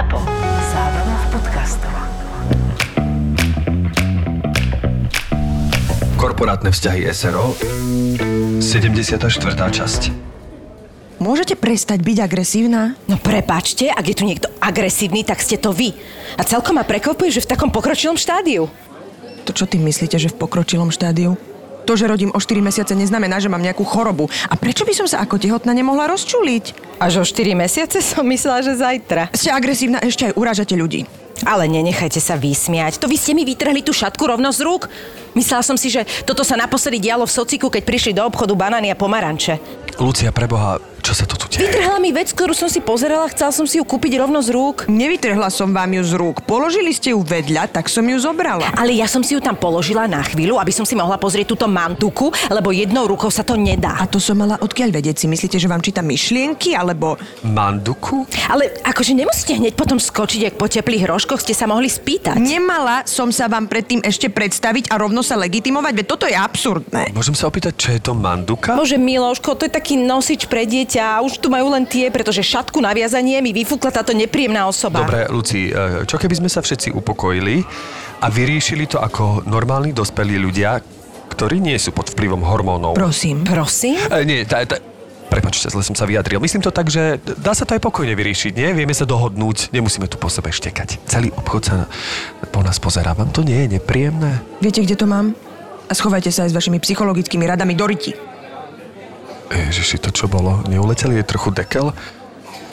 Zapo. Zábrná v podcastov. Korporátne vzťahy SRO 74. časť Môžete prestať byť agresívna? No prepačte, ak je tu niekto agresívny, tak ste to vy. A celkom ma prekvapuje, že v takom pokročilom štádiu. To čo tým myslíte, že v pokročilom štádiu? To, že rodím o 4 mesiace, neznamená, že mám nejakú chorobu. A prečo by som sa ako tehotná nemohla rozčuliť? Až o 4 mesiace som myslela, že zajtra. Ste agresívna, ešte aj urážate ľudí. Ale nenechajte sa vysmiať. To vy ste mi vytrhli tú šatku rovno z rúk. Myslela som si, že toto sa naposledy dialo v sociku, keď prišli do obchodu banány a pomaranče. Lucia, preboha, čo sa to tu deje? Vytrhla mi vec, ktorú som si pozerala, chcela som si ju kúpiť rovno z rúk. Nevytrhla som vám ju z rúk. Položili ste ju vedľa, tak som ju zobrala. Ale ja som si ju tam položila na chvíľu, aby som si mohla pozrieť túto mantuku, lebo jednou rukou sa to nedá. A to som mala odkiaľ vedieť si? Myslíte, že vám čítam myšlienky, alebo... Manduku? Ale akože nemusíte hneď potom skočiť, ak po teplých hroškoch ste sa mohli spýtať. Nemala som sa vám predtým ešte predstaviť a rovno sa legitimovať, veď toto je absurdné. Môžem sa opýtať, čo je to manduka? Bože Miloško, to je taký nosič pre dieťa a už tu majú len tie, pretože šatku na viazanie mi vyfúkla táto nepríjemná osoba. Dobre, Luci, e, čo keby sme sa všetci upokojili a vyriešili to ako normálni dospelí ľudia, ktorí nie sú pod vplyvom hormónov? Prosím. Prosím? E, nie, tá, tá, Prepačte, zle som sa vyjadril. Myslím to tak, že dá sa to aj pokojne vyriešiť, nie? Vieme sa dohodnúť, nemusíme tu po sebe štekať. Celý obchod sa po nás pozerá. Vám to nie je nepríjemné? Viete, kde to mám? A schovajte sa aj s vašimi psychologickými radami do ryti. Ježiši, to čo bolo? Neuleteli je trochu dekel?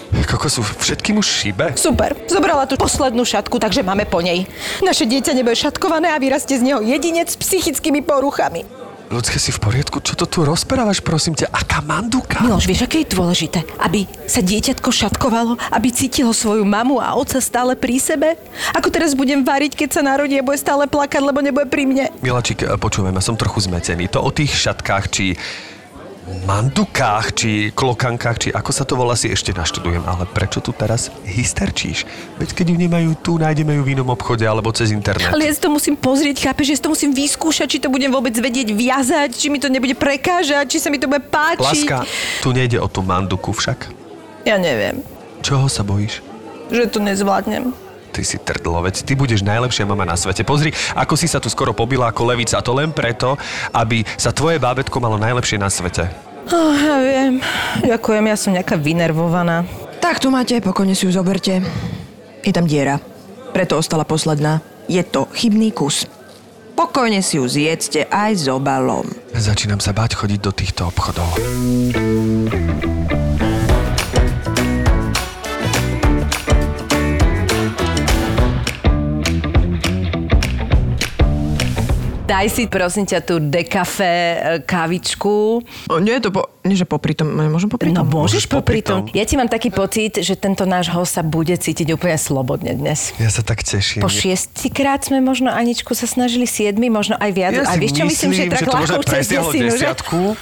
Koko sú všetkým už šíbe? Super, zobrala tú poslednú šatku, takže máme po nej. Naše dieťa nebude šatkované a vyrastie z neho jedinec s psychickými poruchami. Ľudské si v poriadku? Čo to tu rozprávaš, prosím ťa? Aká manduka? Miloš, vieš, aké je dôležité? Aby sa dieťatko šatkovalo, aby cítilo svoju mamu a oca stále pri sebe? Ako teraz budem variť, keď sa narodí a bude stále plakať, lebo nebude pri mne? Milačík, počúvaj ma, som trochu zmetený. To o tých šatkách, či mandukách, či klokankách, či ako sa to volá, si ešte naštudujem. Ale prečo tu teraz hysterčíš? Veď keď ju nemajú tu, nájdeme ju v inom obchode alebo cez internet. Ale ja si to musím pozrieť, chápeš, že si to musím vyskúšať, či to budem vôbec vedieť viazať, či mi to nebude prekážať, či sa mi to bude páčiť. Láska, tu nejde o tú manduku však. Ja neviem, Čoho sa bojíš? že to nezvládnem. Ty si trdlo, veď ty budeš najlepšia mama na svete. Pozri, ako si sa tu skoro pobila ako levica. A to len preto, aby sa tvoje bábetko malo najlepšie na svete. Oh, ja viem. Ďakujem, ja som nejaká vynervovaná. Tak tu máte, pokojne si ju zoberte. Je tam diera. Preto ostala posledná. Je to chybný kus. Pokojne si ju zjedzte aj s obalom. Začínam sa báť chodiť do týchto obchodov. Daj si prosím ťa tú dekafe e, kávičku. Nie je to po... Nie, že popri tom... Môžem popri No tom? môžeš Môžeš popri tom. tom. Ja ti mám taký pocit, že tento náš host sa bude cítiť úplne slobodne dnes. Ja sa tak teším. Po šiestikrát sme možno Aničku sa snažili siedmi, možno aj viac. Ja a si vieš čo myslím, že tak to možno presiahlo že? desiatku,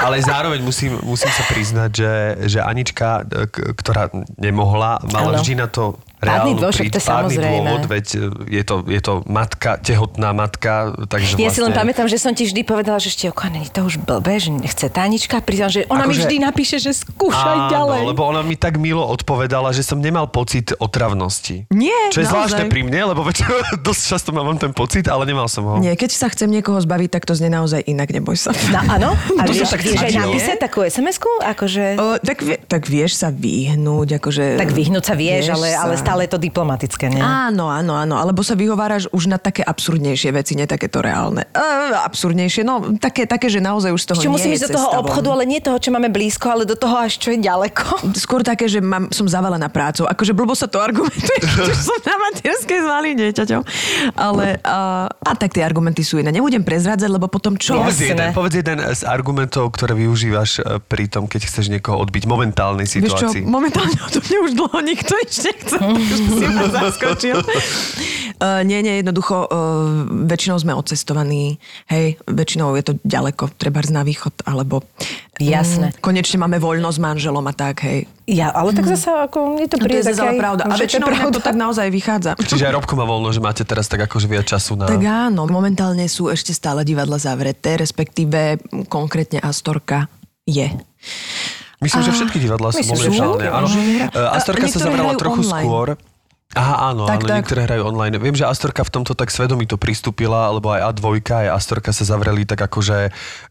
ale zároveň musím, musím sa priznať, že, že Anička, e, ktorá nemohla, mala vždy na to Pádny príč- to pádny samozrejme. dôvod, veď e, je to, je to matka, tehotná matka, takže Ja si len vlastne... pamätám, že som ti vždy povedala, že ešte není to už blbé, že nechce Tanička. Priznám, že ona mi Akože- vždy napíše, že skúšaj Áno, ďalej. lebo ona mi tak milo odpovedala, že som nemal pocit otravnosti. Nie, Čo je naozaj. zvláštne pri mne, lebo veď dosť často mám ten pocit, ale nemal som ho. Nie, keď sa chcem niekoho zbaviť, tak to znie naozaj inak, neboj sa. No áno, a To vieš, sa tak vieš aj no. napísať takú SMS-ku? Akože... O, tak, vie, tak vieš sa vyhnúť, akože... Tak vyhnúť sa vieš, ale, ale sa. Stále je to diplomatické, nie? Áno, áno, áno, alebo sa vyhováraš už na také absurdnejšie veci, nie takéto reálne. Uh, absurdnejšie, no také, také, že naozaj už z toho nie musím ísť do toho cesta von. obchodu, ale nie toho, čo máme blízko, ale do toho až čo je ďaleko. Skôr také, že mám, som zavalená prácou. Akože blbo sa to argumentuje, že som na materskej malým dieťaťom. Ale uh, a tak tie argumenty sú iné. Nebudem prezrádzať, lebo potom čo? Povedz jeden, povedz jeden z argumentov, ktoré využívaš e, pri tom, keď chceš niekoho odbiť momentálnej Vieš čo, situácii. momentálne to mne už dlho nikto ešte chce, už si ma zaskočil. Uh, nie, nie, jednoducho, uh, väčšinou sme odcestovaní, hej, väčšinou je to ďaleko, treba na východ, alebo... Jasné. Mm, konečne máme voľno s manželom a tak, hej. Ja, ale tak zase ako je to No to príde je zase ale také, pravda. A väčšinou mňa to pravda. tak naozaj vychádza. Čiže aj Robko má voľno, že máte teraz tak akože viac času na... Tak áno, momentálne sú ešte stále divadla zavreté, respektíve konkrétne Astorka je. Myslím, že všetky divadlá sú momentálne. Áno. E, Astorka sa zavrala trochu online. skôr. Aha, áno, Tak, áno, tak. niektoré hrajú online. Viem, že Astorka v tomto tak svedomito pristúpila, alebo aj A2, aj Astorka sa zavreli tak ako, že,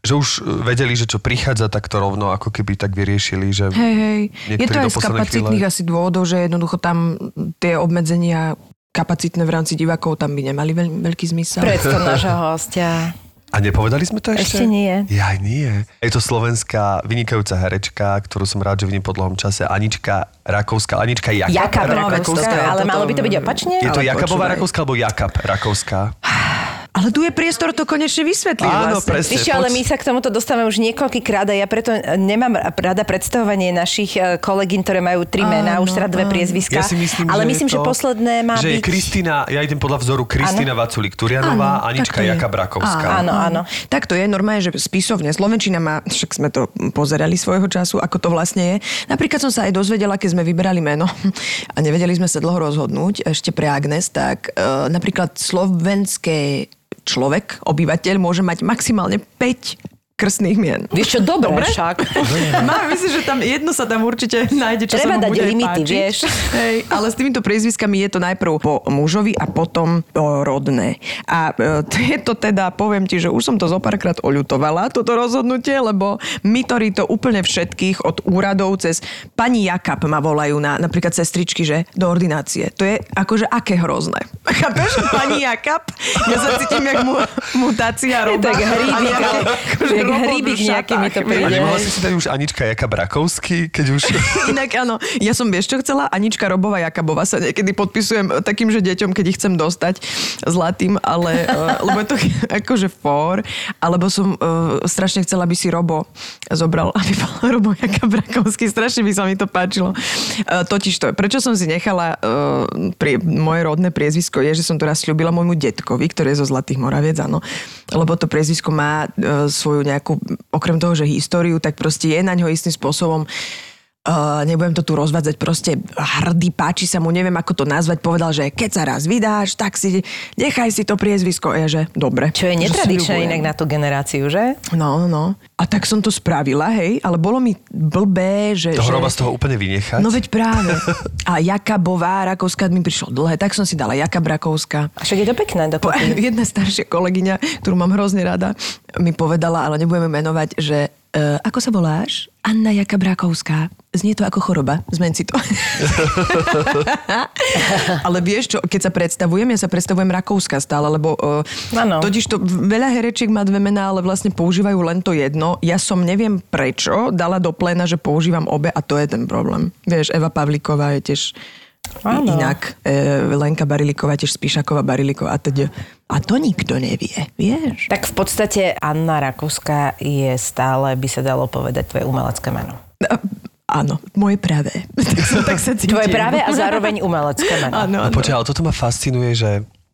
že už vedeli, že čo prichádza, tak to rovno ako keby tak vyriešili, že Hej, hej. Je to aj z kapacitných chvíle- asi dôvodov, že jednoducho tam tie obmedzenia kapacitné v rámci divákov tam by nemali veľ, veľký zmysel. Predstav nášho hostia. A nepovedali sme to ešte? Ešte nie. Ja nie. Je to slovenská vynikajúca herečka, ktorú som rád, že vidím po dlhom čase. Anička Rakovská. Anička Jakab. Jakab Rakovská, ale toto- malo by to byť opačne? Je to Ale Jakabová. Rakovská alebo Jakab Rakovská? Ale tu je priestor to konečne vysvetliť Áno, vlastne. presne. Čo, ale my sa k tomuto dostávame už niekoľkýkrát a ja preto nemám rada predstavovanie našich e, kolegín, ktoré majú tri mená, už teda dve priezviská. Ja si myslím, ale že myslím, je že to, posledné má že je byť... Kristina, ja idem podľa vzoru Kristina Vaculík Turianová, Áno, Anička tak to je. Jakab Rakovská. Áno, áno. Tak to je normálne, že spisovne. Slovenčina má, však sme to pozerali svojho času, ako to vlastne je. Napríklad som sa aj dozvedela, keď sme vyberali meno a nevedeli sme sa dlho rozhodnúť ešte pre Agnes, tak e, napríklad slovenské človek, obyvateľ, môže mať maximálne 5 krstných mien. Vieš čo, dobre, Dobre? však. Mám, myslím, že tam jedno sa tam určite nájde, čo Treba sa mu dať bude limity, páčiť. vieš. Hej, ale s týmito priezviskami je to najprv po mužovi a potom po rodné. A e, je to teda, poviem ti, že už som to zo párkrát oľutovala, toto rozhodnutie, lebo mytorí to úplne všetkých od úradov cez pani Jakab ma volajú na napríklad sestričky, že do ordinácie. To je akože aké hrozné. Chápeš? Pani Jakab? Ja sa cítim jak mu, mutácia roba. tak hríbik, A ale akože jak hríbik nejaký mi to príde. A nemohla si si dať už Anička Jakab Rakovský, keď už... Inak áno, ja som vieš čo chcela? Anička Robová Jakabová sa niekedy podpisujem takým, že deťom, keď ich chcem dostať zlatým, ale uh, lebo je to akože for, alebo som uh, strašne chcela, aby si Robo zobral, aby bol Robo Jakab Rakovský, strašne by sa mi to páčilo. Uh, totiž to, prečo som si nechala uh, pri, moje rodné priezvisko je, že som to raz sľubila môjmu detkovi, ktorý je zo Zlatých Moraviec, áno, lebo to priezvisko má uh, svoju nejakú, okrem toho, že históriu, tak proste je na ňo istým spôsobom Uh, nebudem to tu rozvádzať, proste hrdý, páči sa mu, neviem ako to nazvať, povedal, že keď sa raz vydáš, tak si nechaj si to priezvisko. Ja, že dobre. Čo je Že netradičné inak na tú generáciu, že? No, no. A tak som to spravila, hej, ale bolo mi blbé, že... To že... hroba z toho úplne vynechať. No veď práve. A Jakabová, Rakovská mi prišlo dlhé, tak som si dala Jakab Rakovská. A však je to pekné Po, jedna staršia kolegyňa, ktorú mám hrozne rada, mi povedala, ale nebudeme menovať, že uh, ako sa voláš? Anna Jakab Rakovská. Znie to ako choroba, zmen si to. ale vieš čo, keď sa predstavujem, ja sa predstavujem Rakovská stále, lebo uh, totiž to veľa herečiek má dve mená, ale vlastne používajú len to jedno. Ja som neviem prečo dala do pléna, že používam obe a to je ten problém. Vieš, Eva Pavlíková je tiež Áno. inak. E, Lenka Bariliková, tiež Spíšaková Bariliková a teda. A to nikto nevie, vieš. Tak v podstate Anna Rakovská je stále, by sa dalo povedať, tvoje umelecké meno. A, áno, moje pravé. tak, sa, tak sa cítim. Tvoje práve a zároveň umelecké meno. Áno, No áno. počkaj, ale toto ma fascinuje, že,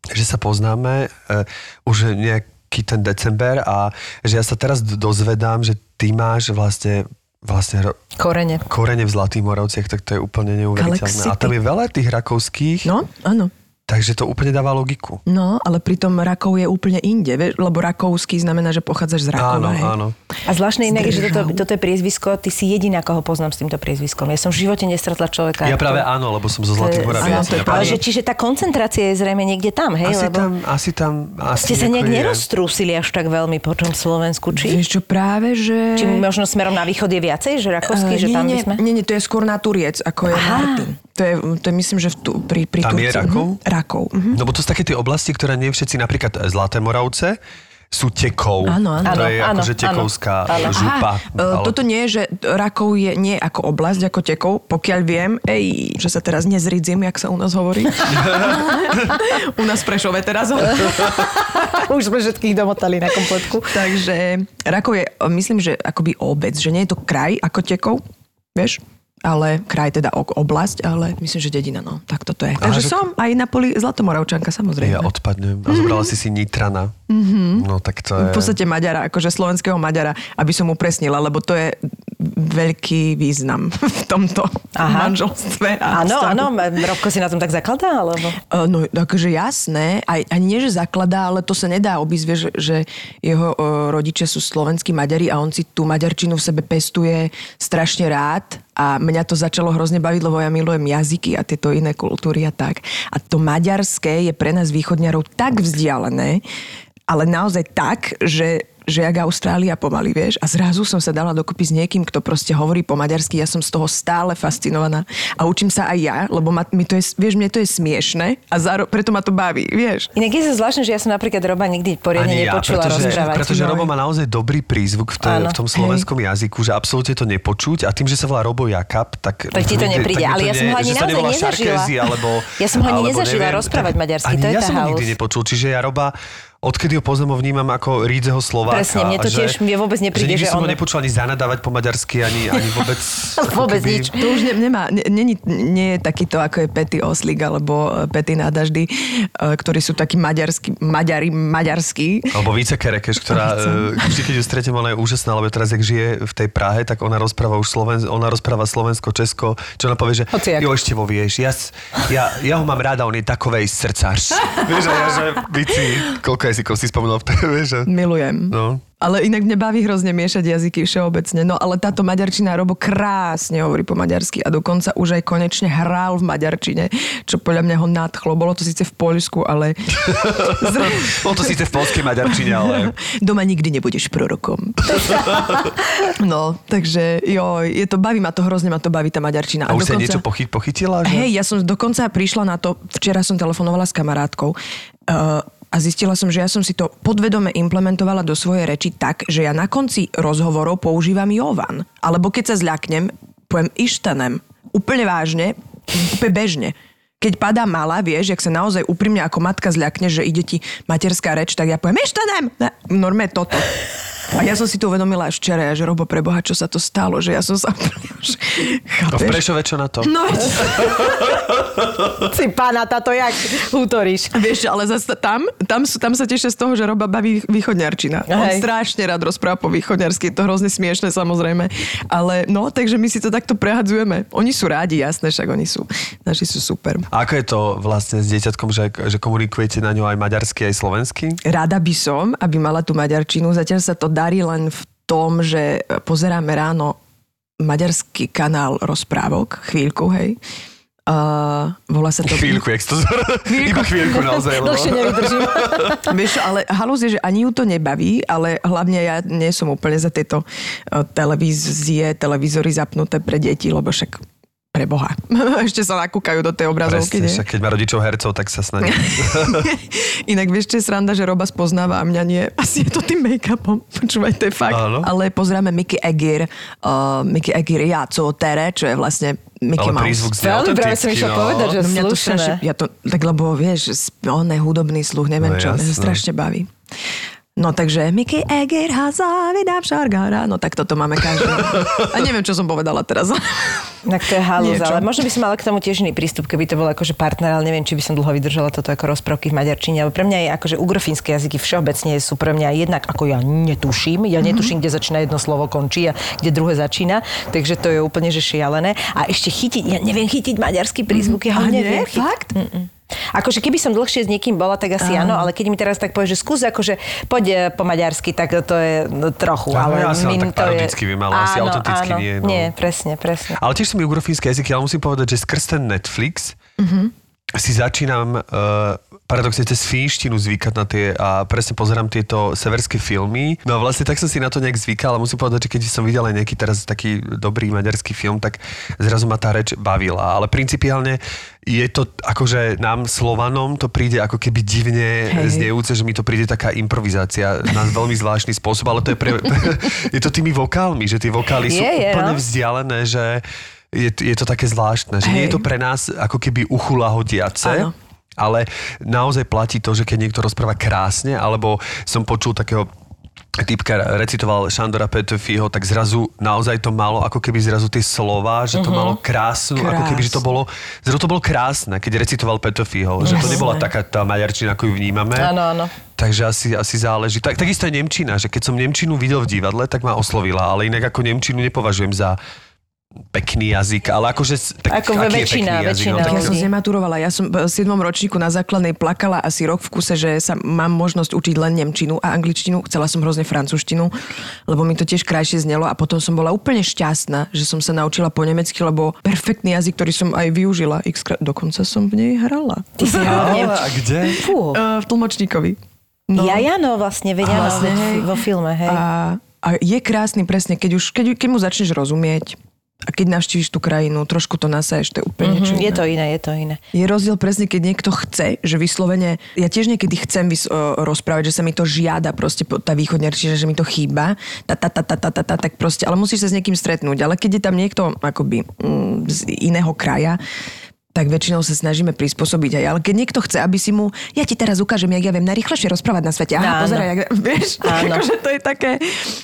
že sa poznáme uh, už nejaký ten december a že ja sa teraz dozvedám, že ty máš vlastne vlastne Korene. korene v Zlatých Moravciach, tak to je úplne neuveriteľné. A tam je veľa tých rakovských, No, áno. Takže to úplne dáva logiku. No, ale pritom Rakov je úplne inde, lebo Rakovský znamená, že pochádzaš z Rakova. Áno, hej. áno. A zvláštne inak, je, že toto, toto je priezvisko, ty si jediná, koho poznám s týmto priezviskom. Ja som v živote nestretla človeka. Ja práve to- áno, lebo som zo to je- Zlatých je Ja Ale že, čiže tá koncentrácia je zrejme niekde tam, hej? asi lebo tam, asi tam, asi ste sa nejak je. neroztrúsili až tak veľmi po tom Slovensku, či? Vieš čo, práve, že... Či možno smerom na východ je viacej, že Rakovský, Eh, že nie, tam by nie, sme? nie, nie, to je skôr na Turiec, ako je Aha. Martin. To je, to je myslím, že v tu, pri, pri Tam je Turci. Rakov? Mhm. Rakov. mhm. No bo to sú také tie oblasti, ktoré nie všetci, napríklad e, Zlaté Moravce, sú tekov. Áno, áno. To je Áno, akože tekovská áno. župa. Aha, e, toto nie je, že Rakov je nie ako oblasť, ako Tekov, pokiaľ viem, ej, že sa teraz nezridzím, jak sa u nás hovorí. u nás Prešove teraz. Už sme všetkých domotali na kompletku. Takže Rakov je, myslím, že akoby obec, že nie je to kraj ako Tekov, vieš? Ale kraj teda ok- oblasť, ale myslím, že dedina, no. Tak toto je. Takže že- som aj na poli Zlatomoravčanka, samozrejme. Ja odpadnem. A zobrala si si Nitrana. Mm-hmm. No tak to je... V podstate Maďara, akože slovenského Maďara, aby som upresnila, lebo to je veľký význam v tomto Aha. manželstve. Áno, áno, Robko si na tom tak zakladá, alebo? Uh, No, akože jasné, aj, ani nie, že zakladá, ale to sa nedá obísť, vieš, že jeho uh, rodičia sú slovenskí Maďari a on si tú maďarčinu v sebe pestuje strašne rád a mňa to začalo hrozne baviť, lebo ja milujem jazyky a tieto iné kultúry a tak. A to maďarské je pre nás východňarov tak vzdialené, ale naozaj tak, že že jak Austrália pomaly, vieš. A zrazu som sa dala dokopy s niekým, kto proste hovorí po maďarsky. Ja som z toho stále fascinovaná. A učím sa aj ja, lebo ma, mi to je, vieš, mne to je smiešne a záro, preto ma to baví, vieš. Inak je to zvláštne, že ja som napríklad Roba nikdy poriadne Ani ja, nepočula pretože, rozprávať. pretože No. Robo má naozaj dobrý prízvuk v, Áno. v tom slovenskom jazyku, že absolútne to nepočuť a tým, že sa volá Robo Jakab, tak... Tak ti to nepríde, ale to ja som ho ani sa naozaj nezažila. Šarkézy, alebo, Ja som ho ani nezažila rozprávať maďarsky, to je ja som ho nikdy nepočul, čiže ja Roba odkedy ho poznám, ho vnímam ako rídzeho Slováka. Presne, mne to tiež- mne vôbec nepríde, že že som ho on- nepočul ani zanadávať po maďarsky, ani, ani vôbec... Vôbec nič. To už ne, nemá, ne, nie, nie je takýto, ako je Petty Oslik alebo e, Petty Nádaždy, e, ktorí sú takí maďarskí, maďari, maďarskí. Alebo Více Kerekeš, ktorá e, vždy, keď ju stretnem, ona je úžasná, lebo teraz, jak žije v tej Prahe, tak ona rozpráva už Sloven, ona rozpráva Slovensko, Česko, čo ona povie, že jo, ešte vo vieš, ja, ja, ja ho mám ráda, on je takovej srdcář. vieš, a ja, že Vici, koľko jazykov si spomenul v vieš, že... Milujem. No. Ale inak mňa baví hrozne miešať jazyky všeobecne. No ale táto maďarčina Robo krásne hovorí po maďarsky a dokonca už aj konečne hral v maďarčine, čo podľa mňa ho nadchlo. Bolo to síce v Poľsku, ale Bolo to síce v polskej maďarčine, ale... doma nikdy nebudeš prorokom. no, takže jo, je to, baví ma to, hrozne ma to baví tá maďarčina. A už sa niečo pochy, pochytila? Že? Hej, ja som dokonca prišla na to, včera som telefonovala s kamarátkou uh, a zistila som, že ja som si to podvedome implementovala do svojej reči tak, že ja na konci rozhovorov používam Jovan. Alebo keď sa zľaknem, poviem ištanem. Úplne vážne, úplne bežne. Keď padá mala, vieš, jak sa naozaj úprimne ako matka zľakne, že ide ti materská reč, tak ja poviem ištanem. Normálne toto. A ja som si to uvedomila až včera, že Robo, preboha, čo sa to stalo, že ja som sa úplne už... A v Chápeš? Prešove čo na to? No, Si pána, táto jak útoríš. Vieš, ale zase tam, tam, sú, tam sa tešia z toho, že Roba baví východňarčina. On Hej. strašne rád rozpráva po východňarsky, je to hrozne smiešne samozrejme. Ale no, takže my si to takto prehadzujeme. Oni sú rádi, jasné, však oni sú. Naši sú super. A ako je to vlastne s dieťatkom, že, že komunikujete na ňu aj maďarsky, aj slovensky? Rada by som, aby mala tú maďarčinu. Zatiaľ sa to darí len v tom, že pozeráme ráno maďarský kanál rozprávok, chvíľku, hej. Uh, volá sa to... Chvíľku, jak to Iba chvíľku naozaj. lebo- Dlhšie nevydržím. Vieš, ale halus je, že ani ju to nebaví, ale hlavne ja nie som úplne za tieto eh, televízie, televízory zapnuté pre deti, lebo však pre Boha. Ešte sa nakúkajú do tej obrazovky, Presne, nie? však keď má rodičov hercov, tak sa snaží. Inak vieš, čo je sranda, že Roba spoznáva a mňa nie. Asi je to tým make-upom. Počúvaj, to je fakt. Áno. Ale pozráme Mickey Egger, uh, Mickey Egger Ja, co tere, čo je vlastne Mickey Ale Mouse. prízvuk znie Veľmi práve som išla no. povedať, že No mňa to strašne, ja to, tak lebo vieš, on je hudobný sluch, neviem No čo, mňa to jasné. strašne baví. No takže Mickey Egger Haza, vydám šargára, no tak toto máme každý. A neviem, čo som povedala teraz. Tak to je halúz, ale možno by som mala k tomu tiež iný prístup, keby to bol akože partner, ale neviem, či by som dlho vydržala toto ako rozprávky v maďarčine. Ale pre mňa je akože ugrofínske jazyky všeobecne sú pre mňa jednak ako ja netuším. Ja netuším, kde začína jedno slovo, končí a kde druhé začína. Takže to je úplne že šialené. A ešte chytiť, ja neviem chytiť maďarský prízvuk, ja ho neviem. Fakt? Mm-mm. Akože keby som dlhšie s niekým bola, tak asi áno, ale keď mi teraz tak povie, že skús akože poď eh, po maďarsky, tak to je no, trochu. Áno, ale ja min tak parodicky viem, ale asi autenticky áno, nie, no. Nie, presne, presne. Ale tiež som mi ugrofínske jazyky, ale musím povedať, že skrz ten Netflix si začínam uh, paradoxne cez finštinu zvykať na tie a presne pozerám tieto severské filmy. No a vlastne tak som si na to nejak zvykal, ale musím povedať, že keď som videl aj nejaký teraz taký dobrý maďarský film, tak zrazu ma tá reč bavila. Ale principiálne je to akože nám Slovanom to príde ako keby divne Hej. znejúce, že mi to príde taká improvizácia na veľmi zvláštny spôsob, ale to je, pre, je to tými vokálmi, že tie vokály sú Je, úplne no. vzdialené, že je, je to také zvláštne, že nie je Hej. to pre nás ako keby uchula hodiace, Áno. Ale naozaj platí to, že keď niekto rozpráva krásne, alebo som počul takého typka recitoval Šandora Petöfiho, tak zrazu naozaj to malo ako keby zrazu tie slova, že to Mhm. malo krásnu, ako keby, že to bolo, zrazu to bolo krásne, keď recitoval Petöfiho, že to nebola taká tá maďarčina, ako ju vnímame. Áno, áno. Takže asi, asi záleží. Tak, takisto je Nemčina, že keď som Nemčinu videl v divadle, tak ma oslovila, ale inak ako Nemčinu nepovažujem za pekný jazyk, ale akože... Tak, Ako aký je väčšina, pekný jazyk, väčšina tak- Tak ja som zematurovala. Ja som v 7. ročníku na základnej plakala asi rok v kuse, že sa mám možnosť učiť len nemčinu a angličtinu. Chcela som hrozne francúzštinu, lebo mi to tiež krajšie znelo a potom som bola úplne šťastná, že som sa naučila po nemecky, lebo perfektný jazyk, ktorý som aj využila. X krát, dokonca som v nej hrala. Ty si hrala a kde? Fú. Uh, v tlmočníkovi. No. Ja, Jano vlastne, veď Jano Vlastne, vo filme, hej. A, a je krásny presne, keď, už, keď, keď mu začneš rozumieť a keď navštíviš tú krajinu, trošku to nasaješ, to je úplne mm-hmm, niečo Je to iné, je to iné. Je rozdiel presne, keď niekto chce, že vyslovene, ja tiež niekedy chcem vys- rozprávať, že sa mi to žiada, proste tá čiže že mi to chýba, tá, tá, tá, tá, tá, tá, tá, tak proste, ale musíš sa s niekým stretnúť. Ale keď je tam niekto akoby mm, z iného kraja, tak väčšinou sa snažíme prispôsobiť aj. Ale keď niekto chce, aby si mu, ja ti teraz ukážem, jak ja viem najrychlejšie rozprávať na svete. Aha, Áno. pozeraj, jak, vieš, Áno. akože to je také,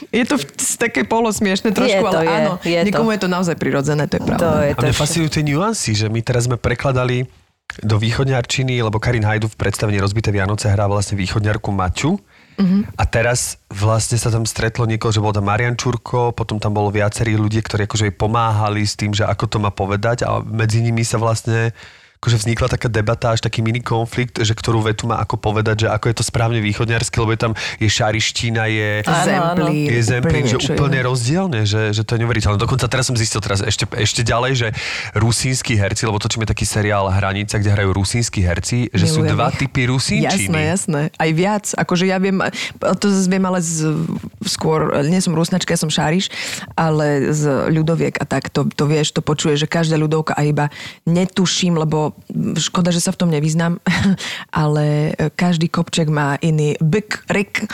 je to v- také polosmiešne trošku, Je to, ale je, áno, je to. niekomu je to naozaj prirodzené, to je pravda. To je A to. mňa fascinujú tie nuancy, že my teraz sme prekladali do východňarčiny, lebo Karin Hajdu v predstavení Rozbité Vianoce hrá vlastne východňarku Maťu. A teraz vlastne sa tam stretlo niekoho, že bol tam Marian Čurko, potom tam bolo viacerí ľudia, ktorí akože jej pomáhali s tým, že ako to má povedať a medzi nimi sa vlastne akože vznikla taká debata, až taký mini konflikt, že ktorú vetu má ako povedať, že ako je to správne východňarské, lebo je tam je šariština, je... Zemplín, Je zemplín, že niečo úplne iné. rozdielne, že, že to je neuveriteľné. Dokonca teraz som zistil teraz ešte, ešte ďalej, že rusínsky herci, lebo točíme taký seriál Hranica, kde hrajú rusínsky herci, že sú Milujem dva ich. typy rusínčiny. Jasné, jasné. Aj viac. Akože ja viem, to zase viem ale z, skôr, nie som rusnačka, ja som šáriš, ale z ľudoviek a tak to, to vieš, to počuje, že každá ľudovka a iba netuším, lebo škoda, že sa v tom nevyznam, ale každý kopček má iný byk, rik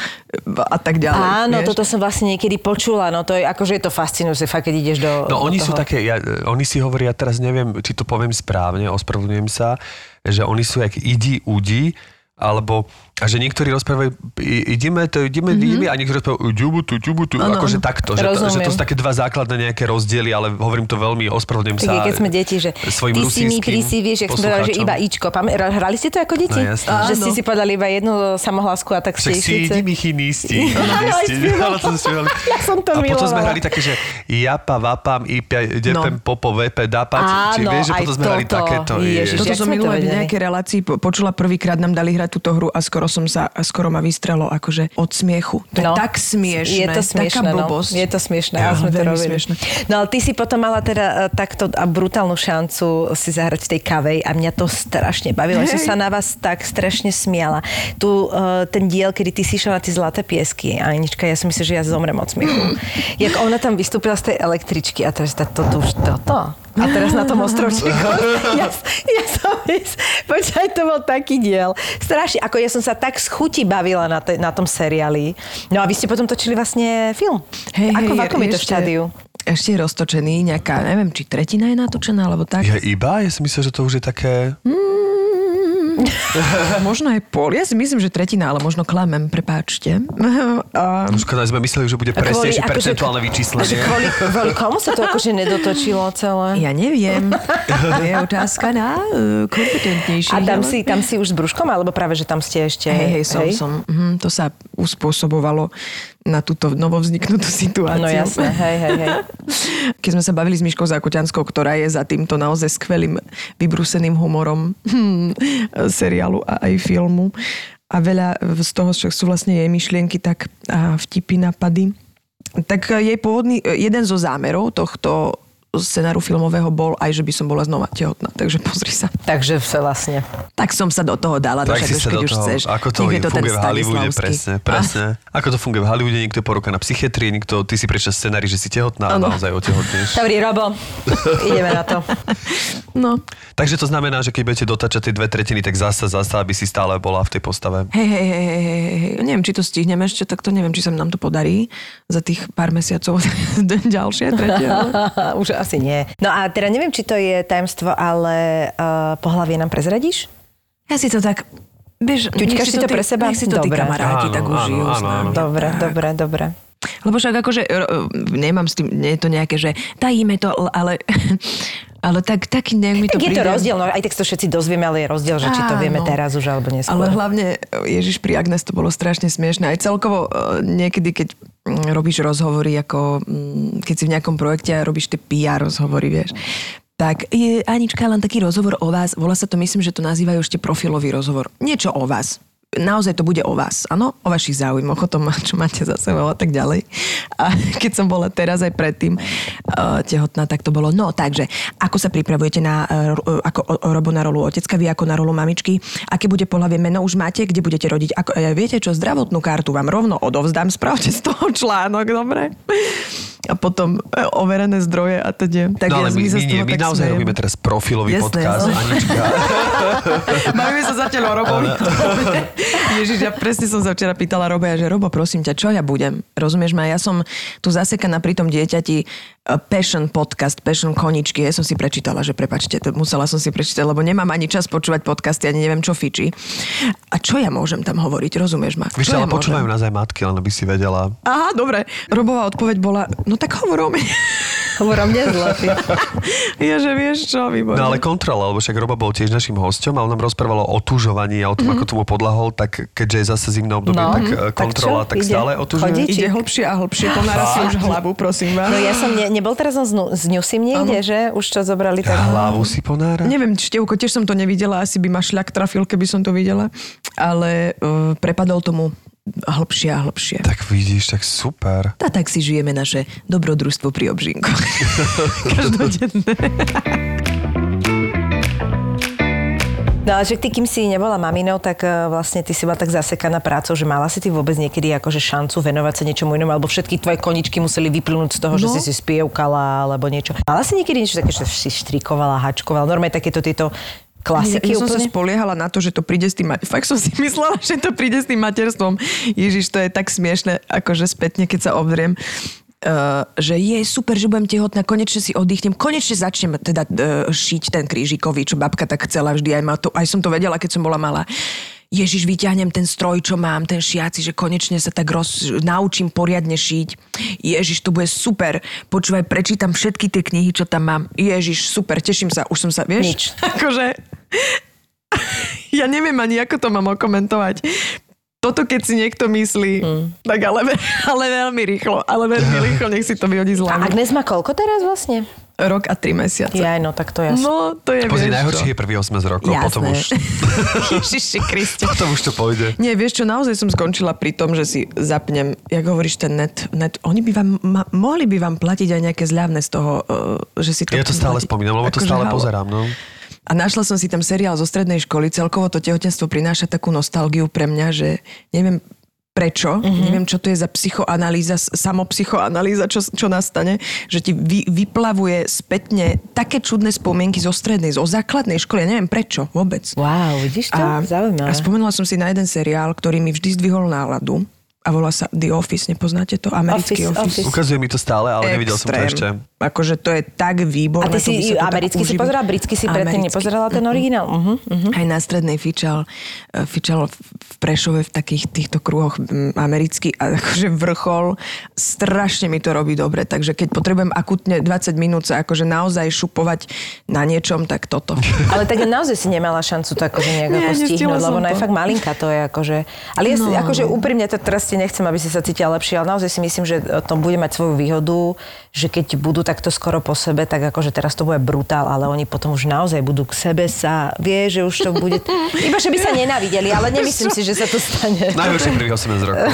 a tak ďalej. Áno, vieš? toto som vlastne niekedy počula, no to je, akože je to fascinujúce, fakt, keď ideš do No do oni sú toho. také, ja, oni si hovoria, teraz neviem, či to poviem správne, ospravedlňujem sa, že oni sú jak idi, udi, alebo, a že niektorí rozprávajú, ideme, to, ideme, mm-hmm. ideme, a niektorí rozprávajú, ďubu tu, ďubu tu, Áno, akože áno. takto, že to, že to sú také dva základné nejaké rozdiely, ale hovorím to veľmi, ospravedlňujem sa keď sme deti, že svojim ty si mi, ty si, vieš, jak sme že iba Ičko. Pam- hrali ste to ako deti? No, jasné. Že ste si podali iba jednu samohlásku a tak ste Však si išli idi mi spievala. Ja som to A potom sme hrali také, že japa, vapam, ipia, depem, No. popo, vepe, dapať. Či Áno, vieš, že potom sme hrali takéto. Toto jak som minulé v nejakej relácii po- počula prvýkrát, nám dali hrať túto hru a skoro som sa, skoro ma vystrelo akože od smiechu. To je tak smiešné. Je to smiešné, taká no. blbosť. Je to smiešné, Ja, sme to robili. smiešné. No ale ty si potom mala teda e, takto a brutálnu šancu si zahrať v tej kavej a mňa to strašne bavilo. Ja som Hej. sa na vás tak strašne smiala. Tu uh, ten diel, kedy ty si išla na tie zlaté piesky, Anička, ja som myslím, že ja zomrem od smiechu. Jak ona tam vystúpila z tej električky a teraz to, to, to už toto. A teraz na tom ostrovčeku. Ja, ja som počkaj, to bol taký diel. Strašne, ako ja som sa tak z chuti bavila na, te, na tom seriáli. No a vy ste potom točili vlastne film. Hej, ako hej, v akom je to štádiu? Ešte je roztočený, nejaká, neviem, či tretina je natočená, alebo tak. Je iba? Ja si myslím, že to už je také... Možno aj pol. Ja si myslím, že tretina, ale možno klamem, prepáčte. A, Škoda, sme mysleli, že bude presnejšie akože- percentuálne vyčíslenie. kvôli, kvôli komu sa to akože nedotočilo celé? ja neviem. To je otázka na uh, kompetentnejších. A tam ale- si, tam si už s brúškom, alebo práve, že tam ste ešte... Hej, hej, som, som. Mhm, to sa uspôsobovalo na túto novovzniknutú situáciu. No jasné, hej, hej, hej. Keď sme sa bavili s Myškou Zákoťanskou, ktorá je za týmto naozaj skvelým vybrúseným humorom hm, seriálu a aj filmu. A veľa z toho však sú vlastne jej myšlienky, tak a vtipy, napady. Tak jej pôvodný, jeden zo zámerov tohto scenáru filmového bol aj, že by som bola znova tehotná. Takže pozri sa. Takže sa vlastne... Tak som sa do toho dala, Tak však si už sa keď do už toho, chceš. ako to Nech je to ten funguje v Hollywoode, presne, presne. Ako to funguje v Hollywoode, niekto je po roka na psychiatrii, niekto, ty si prečo scenári, že si tehotná a Áno. naozaj otehotneš. Dobrý, Robo, ideme na to. No, Takže to znamená, že keď budete dotačať tie dve tretiny, tak zasa, zasa, aby si stále bola v tej postave. Hej, hej, hej, hej, hej, hej. Neviem, či to stihneme ešte, tak to neviem, či sa nám to podarí za tých pár mesiacov ďalšie, tretie. ale- Už asi nie. No a teda neviem, či to je tajemstvo, ale uh, pohlavie nám prezradíš? Ja si to tak Vieš, Ťuťkaš si to tí- pre seba? Nech si to tí Dobre. kamaráti Áno, tak užijú s áno, áno. Dobre, Tak. dobre, dobre. Lebo však akože nemám s tým, nie je to nejaké, že tajíme to, ale, ale tak, taký nejak mi to Tak je to príde. rozdiel, no aj tak to všetci dozvieme, ale je rozdiel, že či to vieme teraz už alebo neskôr. Ale hlavne, Ježiš, pri Agnes to bolo strašne smiešne. Aj celkovo e, niekedy, keď mm, robíš rozhovory, ako mm, keď si v nejakom projekte a robíš tie PR rozhovory, vieš, tak je, Anička, len taký rozhovor o vás. Volá sa to, myslím, že to nazývajú ešte profilový rozhovor. Niečo o vás. Naozaj to bude o vás, áno? O vašich záujmoch, o tom, čo máte za sebou a tak ďalej. A keď som bola teraz aj predtým uh, tehotná, tak to bolo. No, takže, ako sa pripravujete na, uh, ako o- o- Robo na rolu otecka, vy ako na rolu mamičky, aké bude pohľavie meno už máte, kde budete rodiť? Ako, uh, viete čo, zdravotnú kartu vám rovno odovzdám, spravte z toho článok, dobre? A potom overené zdroje a teda. Tak no ale my, my, nie, my naozaj smejem. robíme teraz profilový Jasné, podcast. no. Anička, Bavíme sa zatiaľ o Robovi. Ježiš, ja presne som sa včera pýtala Robe, že Robo, prosím ťa, čo ja budem? Rozumieš ma? Ja som tu zasekaná pri tom dieťati uh, Passion podcast, Passion koničky. Ja som si prečítala, že prepačte, to musela som si prečítať, lebo nemám ani čas počúvať podcasty, ani neviem, čo fičí. A čo ja môžem tam hovoriť? Rozumieš ma? Víš, ale ja počúvajú nás aj matky, len aby si vedela. Aha, dobre. Robová odpoveď bola, no tak hovor o mne. Hovorím, mne zlatý. ja, že vieš čo, výborné. No ale kontrola, lebo však Roba bol tiež našim hosťom a on nám rozprával o otužovaní a o tom, ako tomu podľahol, tak keďže je zase zimné obdobie, No, tak mhm. eh, Tak kontrola, čo? tak, stále otužuje. Ide hlbšie a hlbšie, ponára si už hlavu, prosím vás. No ja som, ne, nebol teraz on z, Newsim niekde, že? Už čo zobrali tak... Hlavu si ponára? Neviem, Števko, tiež som to nevidela, asi by ma šľak trafil, keby som to videla, ale uh, prepadol tomu hlbšie a hlbšie. Tak vidíš, tak super. A tak si žijeme naše dobrodružstvo pri obžinku. Každodenné. No ale že ty, kým si nebola maminou, tak eh, vlastne ty si bola tak zasekaná prácou, že mala si ty vôbec niekedy akože šancu venovať sa niečomu inému, alebo všetky tvoje koničky museli vyplnúť z toho, no. že si si spievkala alebo niečo. Mala si niekedy niečo také, že si štrikovala, hačkovala, normálne takéto tieto klasiky ja som sa úplne? spoliehala na to, že to príde s tým... Fakt som si myslela, že to príde s tým materstvom. Ježiš, to je tak smiešne, akože spätne, keď sa obzriem. Uh, že je super, že budem tehotná, konečne si oddychnem, konečne začnem teda uh, šiť ten krížikový, čo babka tak chcela vždy, aj, ma to, aj som to vedela, keď som bola malá. Ježiš, vyťahnem ten stroj, čo mám, ten šiaci, že konečne sa tak roz, naučím poriadne šiť. Ježiš, to bude super. Počúvaj, prečítam všetky tie knihy, čo tam mám. Ježiš, super, teším sa, už som sa, vieš? Nič. Akože, ja neviem ani, ako to mám okomentovať. Toto, keď si niekto myslí, hmm. tak ale, ale veľmi rýchlo, ale veľmi rýchlo, nech si to vyhodí z A hlavy. Agnes má koľko teraz vlastne? Rok a tri mesiace. Ja, no tak to ja som. No, to je, Pozri, vieš čo. je prvý 8 rokov, Jasné. potom už, Ježiši Kriste. potom už to pôjde. Nie, vieš čo, naozaj som skončila pri tom, že si zapnem, jak hovoríš, ten net, net oni by vám, ma, mohli by vám platiť aj nejaké zľavné z toho, uh, že si to... Ja to stále platí- spomínam, lebo to akože stále halo. pozerám, no. A našla som si tam seriál zo strednej školy, celkovo to tehotenstvo prináša takú nostalgiu pre mňa, že neviem prečo, mm-hmm. neviem, čo to je za psychoanalýza, samopsychoanalýza, čo, čo nastane, že ti vy, vyplavuje spätne také čudné spomienky zo strednej, zo základnej školy, ja neviem prečo vôbec. Wow, vidíš to? Zaujímavé. a spomenula som si na jeden seriál, ktorý mi vždy zdvihol náladu a volá sa The Office, nepoznáte to? Americký Office, Office. Office. Ukazuje mi to stále, ale nevidel som to Extrém. ešte. Akože to je tak A výborné. ty to by si americky si pozerala, britsky si predtým nepozerala ten originál? Uh-huh, uh-huh. Aj na strednej fičal, eh, fičal v- Prešove v takých týchto kruhoch americký a akože vrchol. Strašne mi to robí dobre, takže keď potrebujem akutne 20 minút sa akože naozaj šupovať na niečom, tak toto. Ale tak naozaj si nemala šancu to akože nejak Nie, stihnúť, lebo ona je to. fakt malinká, to je akože... Ale ja si, No. akože úprimne to teraz ti nechcem, aby si sa cítila lepšie, ale naozaj si myslím, že to bude mať svoju výhodu, že keď budú takto skoro po sebe, tak akože teraz to bude brutál, ale oni potom už naozaj budú k sebe sa, vie, že už to bude... Iba, že by sa nenavideli, ale nemyslím si, že sa to stane. Najhoršie prvých 18 rokov.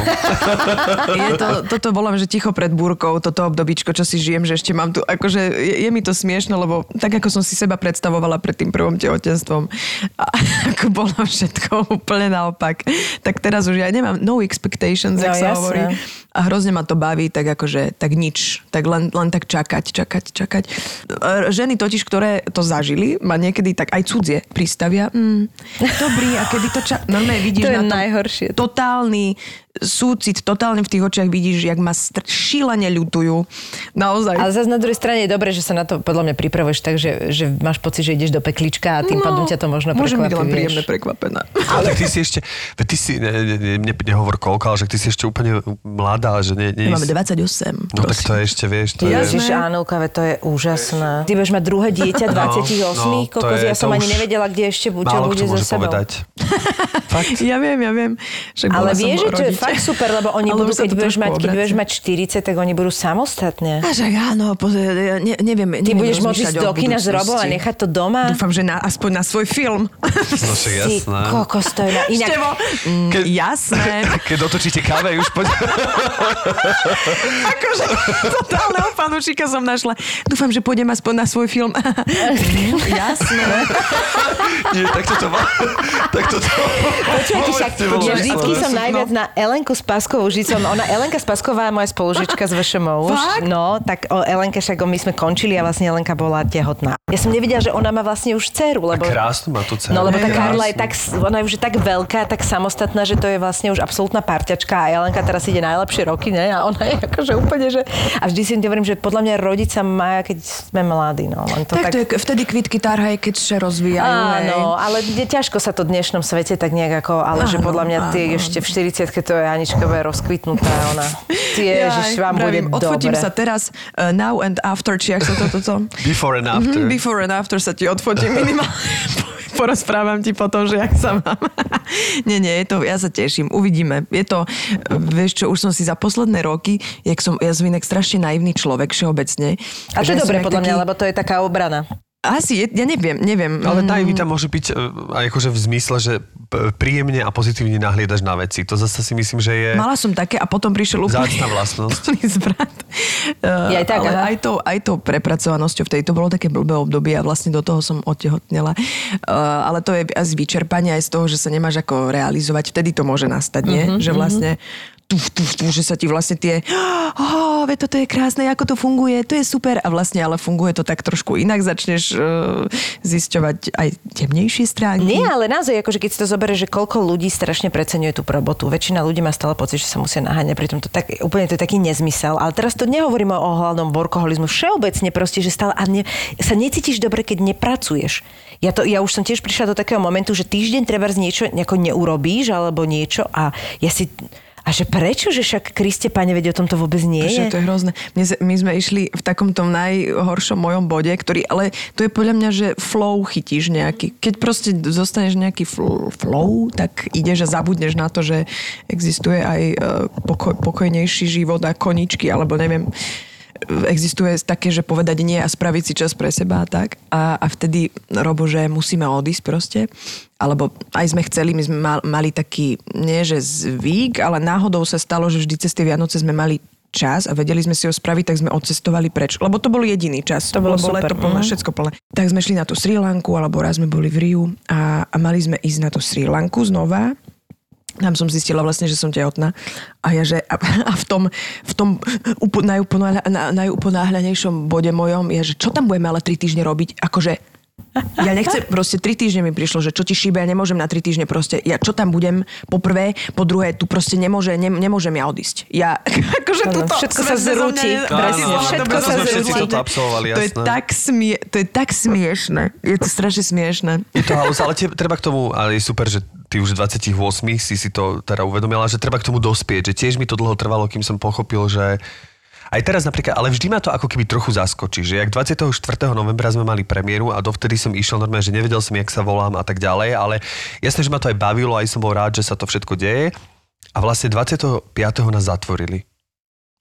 Je to, toto volám, že ticho pred búrkou, toto obdobíčko, čo si žijem, že ešte mám tu, akože je, je mi to smiešno, lebo tak ako som si seba predstavovala pred tým prvým tehotenstvom, a ako bolo všetko úplne naopak, tak teraz už ja nemám no expectations, No, jak sa jasné. hovorí. A hrozne ma to baví, tak akože, tak nič. Tak len, len tak čakať, čakať, čakať. E, Ženy totiž, ktoré to zažili, ma niekedy tak aj cudzie pristavia. Mm, dobrý, a kedy to ča... Normálne vidíš To je na tom najhoršie. totálny súcit totálne v tých očiach vidíš, jak ma str- šílene ľutujú. Naozaj. Ale zase na druhej strane je dobré, že sa na to podľa mňa pripravuješ tak, že, že máš pocit, že ideš do peklička a tým pádom ťa to možno Môžem byť prekvapí. len príjemne prekvapená. Ale ty si ešte, ty si, ne, ne, ne, nehovor koľko, ale že ty si ešte úplne mladá, že nie, nie Máme si- 28. No tak to je ešte, vieš, to je... Ježiš, Ánulka, veď to je úžasné. Ty budeš mať druhé dieťa 28, no, to kokos, ja som ani nevedela, kde ešte bude kto za môže sebou. povedať. Fakt? Ja viem, ja viem. Však Ale vieš, že. Fakt super, lebo oni Ale budú, keď budeš, mať, keď budeš mať 40, tak oni budú samostatne. A však áno, pozrie, ja ne, neviem. Ty budeš môcť ísť do kina s Robou a nechať to doma? Dúfam, že na, aspoň na svoj film. No Ty jasné. kokos, to je na... Inak, Števo, mm, jasné. Keď otočíte káve, už poď... akože totálneho fanúšika som našla. Dúfam, že pôjdem aspoň na svoj film. Jasné. Nie, tak toto má... Tak toto... Počujete, však vždycky som najviac na Elenku Spaskovú Žicom. Ona, Elenka Spasková je moja spolužička z VŠMO už. Fakt? No, tak o Elenke však my sme končili a vlastne Elenka bola tehotná. Ja som nevedela, že ona má vlastne už dceru, lebo... Krásnu má tu dceru. No lebo tá Hej, Karla je tak, ona je už tak veľká, tak samostatná, že to je vlastne už absolútna parťačka a Elenka teraz ide najlepšie roky, ne? A ona je akože úplne, že... A vždy si hovorím, že podľa mňa rodiť sa má, keď sme mladí, no. Len to Tak, tak, to je, vtedy kvitky tarhaj, keď sa rozvíjajú. hej. Áno, ale je ťažko sa to v dnešnom svete tak nejak ako, ale že Áno, podľa mňa áno. ešte v 40 to je Anička bude rozkvitnutá, ona. Ježiš, vám bude vravím, Odfotím dobre. sa teraz uh, now and after, či ak sa to toto... Before and after. Mhm, before and after sa ti odfotím minimálne. Porozprávam ti potom, že jak sa mám. nie, nie, je to, ja sa teším, uvidíme. Je to, vieš čo, už som si za posledné roky, jak som, ja som inak strašne naivný človek všeobecne. A to je dobre podľa mňa, taký- lebo to je taká obrana. Asi, ja neviem, neviem. Ale Mm, naivita môže byť e, aj akože v zmysle, že príjemne a pozitívne nahliedaš na veci. To zase si myslím, že je Mala som také a potom prišiel úplne... zácna vlastnosť. úplný zvrat. Uh, aj tak, ale aha. aj to, aj to prepracovanosťou v tej, to bolo také blbé obdobie a vlastne do toho som otehotnela. Uh, ale to je asi vyčerpanie aj z toho, že sa nemáš ako realizovať. Vtedy to môže nastať, nie? Mhm, že vlastne tuf, tuf, tuf, že sa ti vlastne tie oh, ve, toto je krásne, ako to funguje, to je super a vlastne ale funguje to tak trošku inak, začneš uh, zisťovať aj temnejšie stránky. Nie, ale naozaj, akože keď si to zoberieš, že koľko ľudí strašne preceňuje tú robotu. Väčšina ľudí má stále pocit, že sa musia naháňať, pritom to tak, úplne to je taký nezmysel. Ale teraz to nehovorím o hľadnom workoholizmu. Všeobecne proste, že stále a ne, sa necítiš dobre, keď nepracuješ. Ja, to, ja už som tiež prišla do takého momentu, že týždeň treba niečo nejako neurobíš alebo niečo a ja si... A že prečo, že však Kriste, pane, veď o tom to vôbec nie Že je? to je hrozné. My sme išli v takom tom najhoršom mojom bode, ktorý, ale to je podľa mňa, že flow chytíš nejaký. Keď proste zostaneš nejaký fl- flow, tak ideš a zabudneš na to, že existuje aj e, pokoj, pokojnejší život a koničky, alebo neviem, existuje také, že povedať nie a spraviť si čas pre seba a tak. A, a vtedy, Robo, že musíme odísť proste. Alebo aj sme chceli, my sme mal, mali taký, nie že zvyk, ale náhodou sa stalo, že vždy cez tie Vianoce sme mali čas a vedeli sme si ho spraviť, tak sme odcestovali preč. Lebo to bol jediný čas. To bolo lebo super, leto plné, mhm. všetko plné. Tak sme šli na tú Sri Lanku, alebo raz sme boli v Riu a, a mali sme ísť na tú Sri Lanku znova tam som zistila vlastne, že som tehotná. A ja, že a, a v tom, v tom upo, najuponáhľa, na, najuponáhľanejšom bode mojom je, že čo tam budeme ale tri týždne robiť? Akože ja nechcem, proste tri týždne mi prišlo, že čo ti šíbe, ja nemôžem na tri týždne proste, ja čo tam budem, po prvé, po druhé, tu proste nemôže, ne, nemôžem ja odísť. Ja, akože tuto, všetko sa zrúti. Presne, všetko to sa zrúti. To je tak, smie, to je tak smiešne. Je to strašne smiešne. Je to halus, ale treba k tomu, ale je super, že ty už v 28 si si to teda uvedomila, že treba k tomu dospieť, že tiež mi to dlho trvalo, kým som pochopil, že aj teraz napríklad, ale vždy ma to ako keby trochu zaskočí, že jak 24. novembra sme mali premiéru a dovtedy som išiel normálne, že nevedel som, jak sa volám a tak ďalej, ale jasné, že ma to aj bavilo, aj som bol rád, že sa to všetko deje a vlastne 25. nás zatvorili.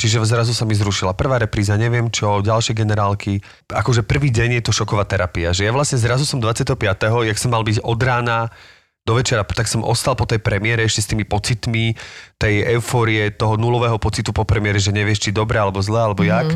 Čiže zrazu sa mi zrušila prvá repríza, neviem čo, ďalšie generálky. Akože prvý deň je to šoková terapia, že ja vlastne zrazu som 25. jak som mal byť od rána do večera, tak som ostal po tej premiére ešte s tými pocitmi tej eufórie, toho nulového pocitu po premiére, že nevieš, či dobre alebo zle, alebo jak.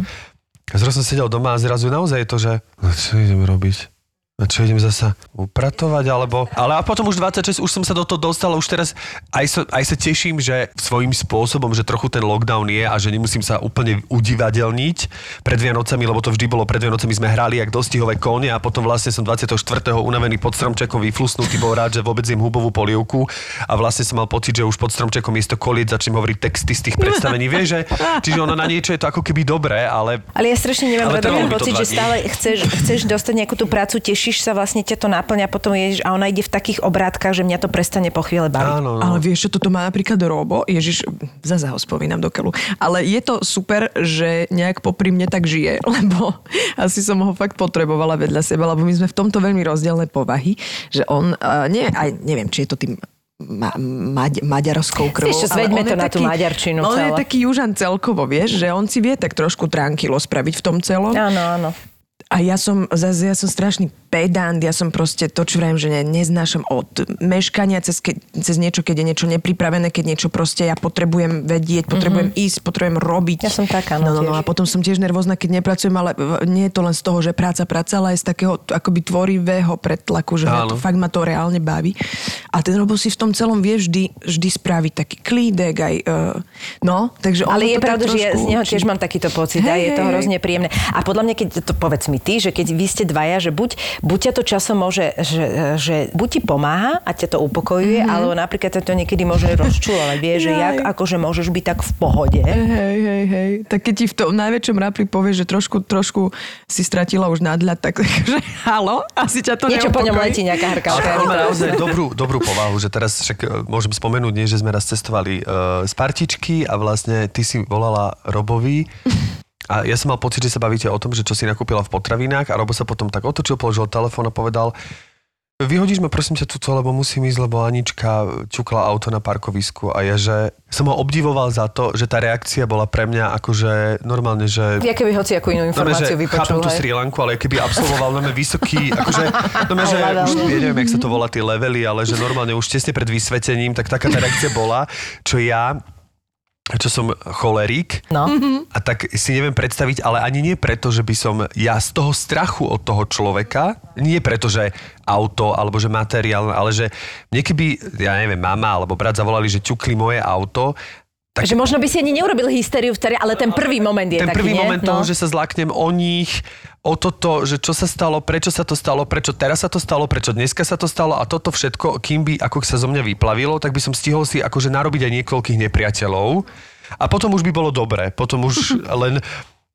A zrazu som sedel doma a zrazu naozaj je to, že no, čo idem robiť? A čo idem zasa upratovať, alebo... Ale a potom už 26, už som sa do toho dostal, už teraz aj sa, aj sa teším, že svojím spôsobom, že trochu ten lockdown je a že nemusím sa úplne udivadelniť pred Vianocami, lebo to vždy bolo pred Vianocami, sme hrali jak dostihové kone a potom vlastne som 24. unavený pod stromčekom vyflusnutý, bol rád, že vôbec jem hubovú polievku a vlastne som mal pocit, že už pod stromčekom miesto koliec začnem hovoriť texty z tých predstavení. Vieš, že, čiže ono na niečo je to ako keby dobré, ale Ale ja strašne nemám pocit, že stále chceš, chceš dostať nejakú tú prácu, tešíš sa, vlastne ťa to naplňa, potom ješ a ona ide v takých obrátkach, že mňa to prestane po chvíle baviť. áno, no. Ale vieš, čo toto má napríklad Robo? Ježiš, zase ho spomínam do keľu. Ale je to super, že nejak popri mne tak žije, lebo asi som ho fakt potrebovala vedľa seba, lebo my sme v tomto veľmi rozdielne povahy, že on, uh, nie, aj neviem, či je to tým ma, maď, maďarskou krvou. Ale zveďme on je to na tú maďarčinu On je celé. taký južan celkovo, vieš, že on si vie tak trošku tranquilo spraviť v tom celom. Áno, áno. A ja som, zase ja som strašný pedant, ja som proste to, čo vrajím, že ne, neznášam od meškania cez, ke, cez niečo, keď je niečo nepripravené, keď niečo proste ja potrebujem vedieť, potrebujem mm-hmm. ísť, potrebujem robiť. Ja som taká, no, no, no, no a potom som tiež nervózna, keď nepracujem, ale nie je to len z toho, že práca, práca, ale aj z takého akoby tvorivého pretlaku, že Áno. to, fakt ma to reálne baví. A ten Robo si v tom celom vie vždy, vždy spraviť taký klídek aj, uh, no, takže Ale je pravda, že ja z neho tiež mám takýto pocit a Hej, je to hrozne príjemné. A podľa mňa, keď to povedz mi ty, že keď vy ste dvaja, že buď, buď ťa to časom môže, že, že buď ti pomáha a ťa to upokojuje, mm-hmm. alebo napríklad ťa to niekedy môže rozčulovať. Vieš, že jak akože môžeš byť tak v pohode. Hej, hej, hej. Tak keď ti v tom najväčšom rapri povie, že trošku, trošku si stratila už nadľad, tak že halo, asi ťa to Niečo po ňom neupokojí. letí, nejaká Ale má naozaj dobrú, dobrú povahu, že teraz však e, môžem spomenúť, nie, že sme raz cestovali uh, z partičky a vlastne ty si volala Robovi a ja som mal pocit, že sa bavíte o tom, že čo si nakúpila v potravinách a Robo sa potom tak otočil, položil telefón a povedal Vyhodíš ma prosím ťa tuto, lebo musím ísť, lebo Anička ťukla auto na parkovisku a ja, že som ho obdivoval za to, že tá reakcia bola pre mňa akože normálne, že Ja keby hoci akú inú No, informáciu chápem vypočul. tú hej. Sri Lanku, ale keby absolvoval veľmi vysoký, akože, no, že už ja neviem, jak sa to volá, tie levely, ale že normálne už tesne pred vysvetením, tak taká tá reakcia bola, čo ja čo som cholerík No. a tak si neviem predstaviť, ale ani nie preto, že by som ja z toho strachu od toho človeka, nie preto, že auto alebo že materiál, ale že mne keby, ja neviem, mama alebo brat zavolali, že ťukli moje auto, tak Že možno by si ani neurobil hystériu vtedy, ale ten prvý moment je ten taký, prvý nie? moment no. toho, že sa zláknem o nich, o toto, že čo sa stalo, prečo sa to stalo, prečo teraz sa to stalo, prečo dneska sa to stalo a toto všetko, kým by ako sa zo mňa vyplavilo, tak by som stihol si akože narobiť aj niekoľkých nepriateľov a potom už by bolo dobre, potom už len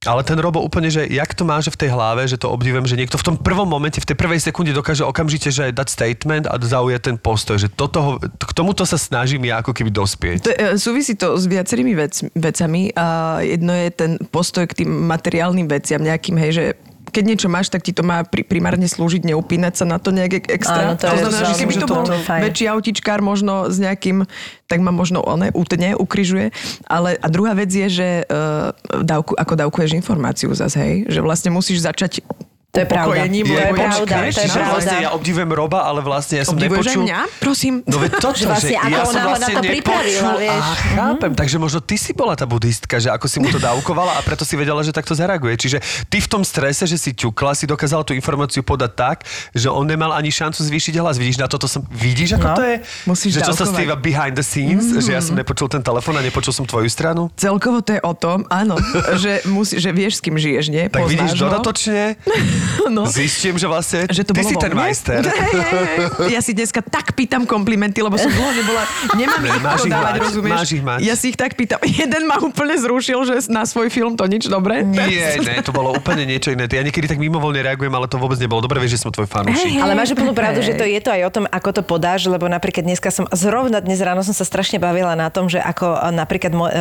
ale ten Robo úplne, že jak to má, v tej hlave, že to obdivujem, že niekto v tom prvom momente, v tej prvej sekunde dokáže okamžite, že dať statement a zaujať ten postoj, že toto, k tomuto sa snažím ja ako keby dospieť. To, e, súvisí to s viacerými vec, vecami a jedno je ten postoj k tým materiálnym veciam nejakým, hej, že keď niečo máš, tak ti to má pri, primárne slúžiť, neupínať sa na to nejak extra. Áno, to je znamená, že keby to to- bol to väčší autičkár možno s nejakým, tak ma možno one utne, ukrižuje. Ale a druhá vec je, že uh, dávku, ako dávkuješ informáciu zase, hej, že vlastne musíš začať To je pravda. upokojením, To je pravda, to je pravda. Vlastne ja obdivujem Roba, ale vlastne ja som Obdivuješ nepočul... mňa? Prosím. No veď toto, Že vlastne že ako ja som vlastne to pripravila, nepočul. vieš. A chápem, takže možno ty si bola tá buddhistka, že ako si mu to dávkovala a preto si vedela, že takto zareaguje. Čiže ty v tom strese, že si ťukla, si dokázala tú informáciu podať tak, že on nemal ani šancu zvýšiť hlas. Vidíš, na toto som... Vidíš, ako No. to je? Musíš že čo sa stýva behind the scenes, že ja som nepočul ten telefon a nepočul som tvoju stranu. Celkovo to je o tom, áno, že, musí, že vieš, s kým žiješ, nie? Tak vidíš, Poznáš dodatočne No. zistím, že vlastne že to ty bolo si ten majster. Hej, hej, hej. Ja si dneska tak pýtam komplimenty, lebo som dlho nebola... Nemám ich Máš ich dávať, mať, rozumieš? máš ich mať. Ja si ich tak pýtam. Jeden ma úplne zrušil, že na svoj film to nič dobre. Nie, ne, to bolo úplne niečo iné. Ja niekedy tak mimovoľne reagujem, ale to vôbec nebolo dobre, vieš, že som tvoj fanúšik. Ale máš úplnú pravdu, že to je to aj o tom, ako to podáš, lebo napríklad dneska som, zrovna dnes ráno som sa strašne bavila na tom, že ako e, napríklad mo, e,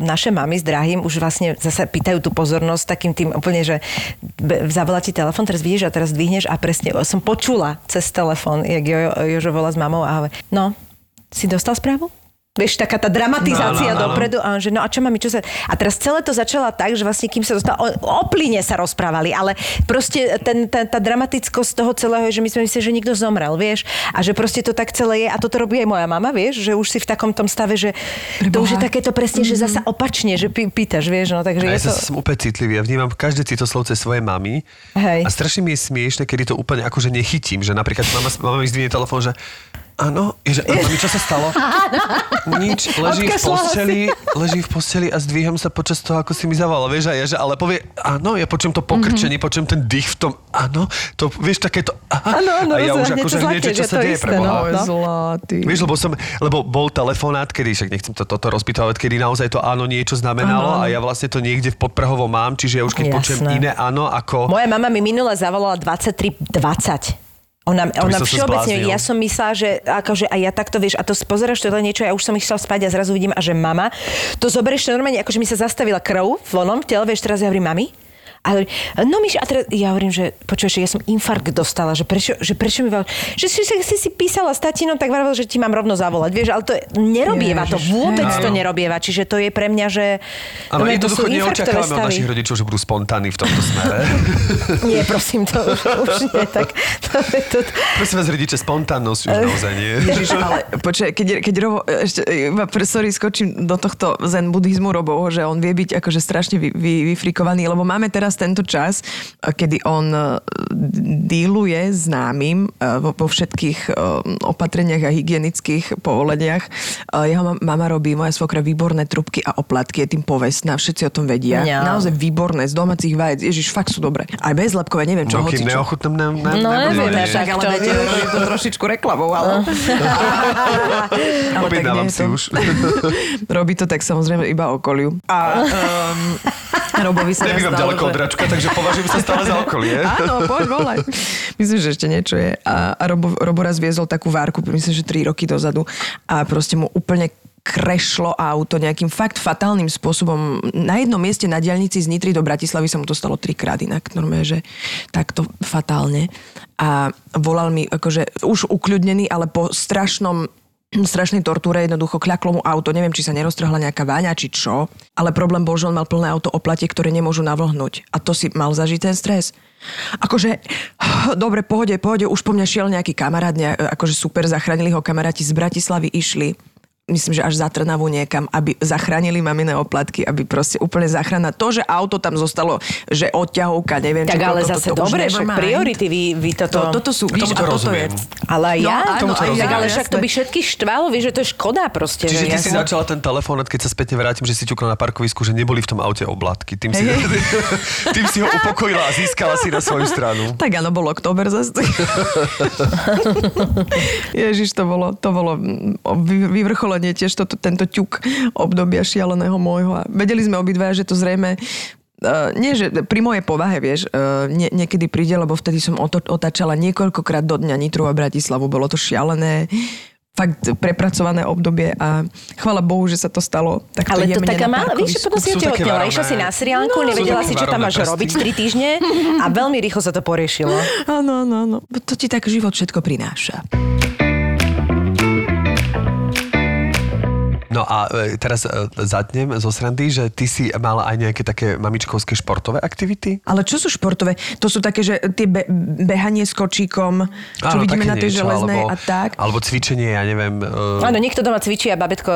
naše mamy s drahým už vlastne zase pýtajú tú pozornosť takým tým úplne, že zavolá ti telefon, teraz vidíš a teraz dvihneš a presne som počula cez telefon, jak jo, Jožo volá s mamou a hovorí, no, si dostal správu? Vieš, taká tá dramatizácia No, no, no. dopredu a on že no a čo mami, čo sa... A teraz celé to začala tak, že vlastne kým sa dostala, o, o plyne sa rozprávali, ale proste ten, ten, tá dramatickosť toho celého je, že my sme mysleli, že niekto zomrel, vieš, a že proste to tak celé je a toto robí aj moja mama, vieš, že už si v takom tom stave, že to už je takéto presne, že zasa opačne, že pý, pýtaš, vieš, no takže A ja to... som úplne citlivý. Ja vnímam každé citoslovce svojej mamy. Hej. A strašne mi je smiešne, kedy to úplne akože nechytím. Že napríklad mama, mama mi zdvihne telefón, že Áno, je, že, a mami, čo sa stalo? Nič, leží v posteli, leží v posteli a zdvíham sa počas toho, ako si mi zavolal, vieš, a ja, že, ale povie, áno, ja počujem to pokrčenie, mm-hmm. počujem ten dých v tom, áno, to, vieš, takéto, aha, Áno, áno, a ja už akože zlatie, čo sa to deje isté, pre no. Boha. Oj, zlatý. Vieš, lebo som, lebo bol telefonát, kedy, však nechcem to, toto rozpýtovať, kedy naozaj to áno niečo znamenalo a ja vlastne to niekde v podprahovo mám, čiže ja už keď Jasné. počujem iné áno, ako... Moja mama mi minule zavolala 23.20. Ona, ona všeobecne, ja som myslela, že akože a ja takto vieš, a to pozeráš to niečo, ja už som išla spať a zrazu vidím, a že mama, to zoberieš normálne, akože mi sa zastavila krv v onom tele, vieš, teraz ja hovorím, mami, a hovorí, no myš, a teraz ja hovorím, že počuješ, že ja som infarkt dostala, že prečo, že prečo mival, že si, si, si, si písala s tatinom, tak vravel, že ti mám rovno zavolať, vieš, ale to je- nerobieva to, vôbec hej. to nerobieva, čiže to je pre mňa, že... Áno, to sú jednoducho neočakávame od našich rodičov, že budú spontánni v tomto smere. Nie, prosím, to už, už nie, tak to, to, to, Prosím vás, rodiče, spontánnosť už naozaj nie. Ježiš, ale počkaj, keď, keď Robo, ešte, sorry, skočím do tohto zen buddhizmu Robo, že on vie byť akože strašne vy, vy, vyfrikovaný, lebo máme teraz tento čas, a kedy on e, díluje s námim e, vo, vo všetkých e, opatreniach a hygienických povoleniach. E, Jeho ma- mama robí, moja svokra, výborné trubky a oplatky, je tým povestná, všetci o tom vedia. Ňa. Naozaj výborné, z domácich vajec, Ježiš, fakt sú dobré. Aj bezlepkové, neviem čo, No, hoci čo. neochutnám, ne, ne, No, nie. však Tak, ale viete, robím to trošičku reklamou, ale... ale tak nie je si to- už. Robí to tak samozrejme iba okoliu. A um, Robovi sa od že- Račka, takže považujem sa stále za okolie. Áno, poď volaj. Myslím, že ešte niečo je. A, a Robo, Robo raz viezol takú várku, myslím, že 3 roky dozadu a proste mu úplne krešlo auto nejakým fakt fatálnym spôsobom. Na jednom mieste na diaľnici z Nitry do Bratislavy sa mu to stalo trikrát inak. Normálne, že takto fatálne. A volal mi akože už ukľudnený, ale po strašnom strašnej tortúre jednoducho kľaklo mu auto, neviem, či sa neroztrhla nejaká váňa, či čo, ale problém bol, že on mal plné auto oplatie, ktoré nemôžu navlhnúť. A to si mal zažiť ten stres. Akože, dobre, pohode, pohode, už po mňa šiel nejaký kamarát, ne, akože super, zachránili ho kamaráti z Bratislavy, išli myslím, že až za Trnavu niekam, aby zachránili maminé oplatky, aby proste úplne zachrana. To, že auto tam zostalo, že odťahovka, neviem, tak čo, ale koľko, zase to, to dobre, však priority, vy, vy toto... To, toto sú, víš, to a toto rozumiem. je... Ale aj ja? No, áno, to aj ja, rozumiem. ale však to by všetkých štvalo, vieš, že to je škoda proste. Čiže že ty ja si som- začala ten telefonát, keď sa spätne vrátim, že si ťukla na parkovisku, že neboli v tom aute oblátky. Tým si, tým si ho upokojila a získala si na svoju stranu. Tak áno, bol október zase. Ježiš, to bolo, to bolo mm, vyvrcholenie tiež to, tento ťuk obdobia šialeného môjho. A vedeli sme obidva, že to zrejme Uh, nie, že pri mojej povahe, vieš, uh, nie, niekedy príde, lebo vtedy som oto, otáčala niekoľkokrát do dňa Nitru a Bratislavu. Bolo to šialené, fakt prepracované obdobie a chvala Bohu, že sa to stalo. Tak Ale to taká na malá, vieš, potom si otehotnela, varovné- išla si na seriálku, No, nevedela si, čo tam máš prsty. robiť 3 týždne a veľmi rýchlo sa to poriešilo. Áno, áno, áno. To ti tak život všetko prináša. No a e, teraz e, zatnem zo srandy, že ty si mala aj nejaké také mamičkovské športové aktivity? Ale čo sú športové? To sú také, že tie be- behanie s kočíkom, čo Áno, vidíme na tej niečo, železnej alebo, a tak. Alebo cvičenie, ja neviem... Uh, Áno, niekto doma cvičí a babetko,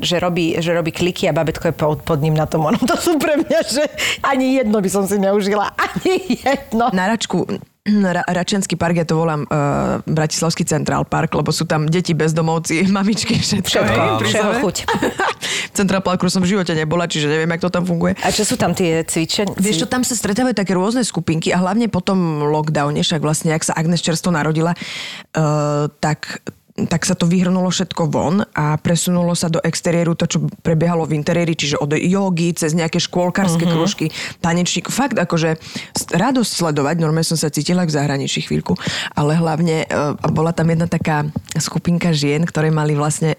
že robí, že robí kliky a babetko je pod, pod ním na tom. Ono to sú pre mňa, že ani jedno by som si neužila. Ani jedno. Na Račku, Ra- Račenský park, ja to volám uh, Bratislavský Central Park, lebo sú tam deti bezdomovci, mamičky, všetko. Všetko, sebe. chuť. Central Parku som v živote nebola, čiže neviem, jak to tam funguje. A čo sú tam tie cvičenia? Vieš čo, tam sa stretávajú také rôzne skupinky a hlavne po tom lockdowne, však vlastne, ak sa Agnes čerstvo narodila, uh, tak tak sa to vyhrnulo všetko von a presunulo sa do exteriéru to, čo prebiehalo v interiéri, čiže od jogy, cez nejaké škôlkarské uh-huh. krúžky, tanečník. Fakt akože radosť sledovať, normálne som sa cítila v zahraničí chvíľku, ale hlavne uh, bola tam jedna taká skupinka žien, ktoré mali vlastne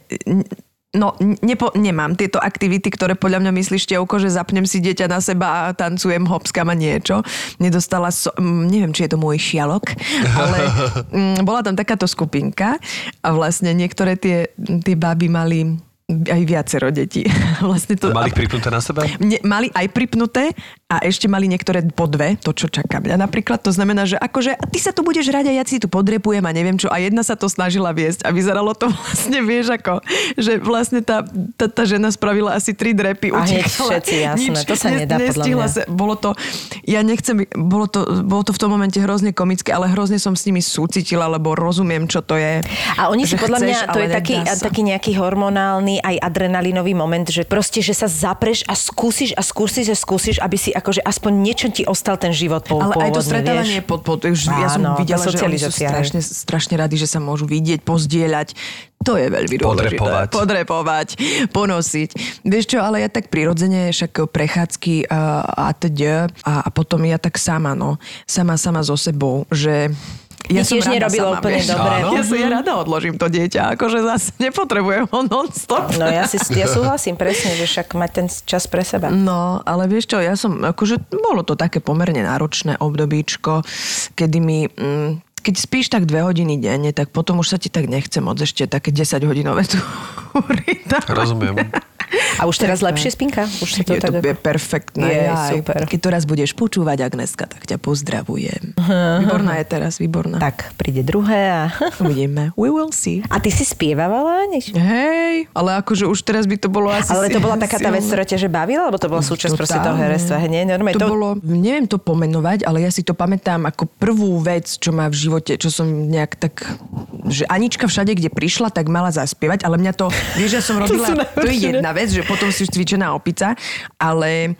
No, nepo, nemám tieto aktivity, ktoré podľa mňa myslíš, Števko, že zapnem si dieťa na seba a tancujem, hopskam a niečo. Nedostala mm, neviem, či je to môj šialok, ale mm, bola tam takáto skupinka a vlastne niektoré tie, tie baby mali aj viacero detí. vlastne to, Mali ich pripnuté na sebe? Ne, mali aj pripnuté a ešte mali niektoré po dve, to čo čaká mňa. Napríklad to znamená, že akože a ty sa tu budeš hrať a ja si tu podrepujem a neviem čo. A jedna sa to snažila viesť a vyzeralo to vlastne, vieš ako, že vlastne tá, tá, tá žena spravila asi tri drepy. A utekala. všetci, jasné, to sa nedá, podľa mňa. Sa, bolo to, ja nechcem, bolo to, bolo to v tom momente hrozne komické, ale hrozne som s nimi súcitila, lebo rozumiem, čo to je. A oni si podľa mňa, chceš, to je taký, taký nejaký hormonálny aj adrenalinový moment, že proste, že sa zapreš a skúsiš a skúsiš a skúsiš, aby si akože aspoň niečo ti ostal ten život po, Ale aj to pôvodný, stretávanie vieš. pod, pod, už ja som Áno, videla, že oni sú strašne, strašne radi, že sa môžu vidieť, pozdieľať. To je veľmi dôležité. Podrepovať. Podrepovať, ponosiť. Vieš čo, ale ja tak prirodzene, však prechádzky a, a teď a, a potom ja tak sama, no. Sama, sama so sebou, že ja Ti tiež nerobilo úplne dobre. Áno. Ja, sa, ja rada odložím to dieťa, akože zase nepotrebujem ho non-stop. No ja, si, ja súhlasím presne, že však mať ten čas pre seba. No, ale vieš čo, ja som, akože bolo to také pomerne náročné obdobíčko, kedy mi... Mm, keď spíš tak dve hodiny denne, tak potom už sa ti tak nechce moc ešte také 10 hodinové túry. Rozumiem. A už teraz lepšie spinka? Už to je to tak... je perfektné. Je, Jaj. super. Keď to raz budeš počúvať, Agneska, tak ťa pozdravujem. Výborná je teraz, výborná. Tak, príde druhé a... Uvidíme. We will see. A ty si spievavala? Nič? Hej, ale akože už teraz by to bolo asi... Ale to bola taká tá vec, ktorá ťa že bavila? Alebo to bola súčasť proste toho herectva? Hej, nie? Normálne, to, bolo, neviem to pomenovať, ale ja si to pamätám ako prvú vec, čo má v živote, čo som nejak tak, že Anička všade, kde prišla, tak mala zaspievať, ale mňa to, vieš, ja som robila, to, to je jedna vec, že potom si už cvičená opica, ale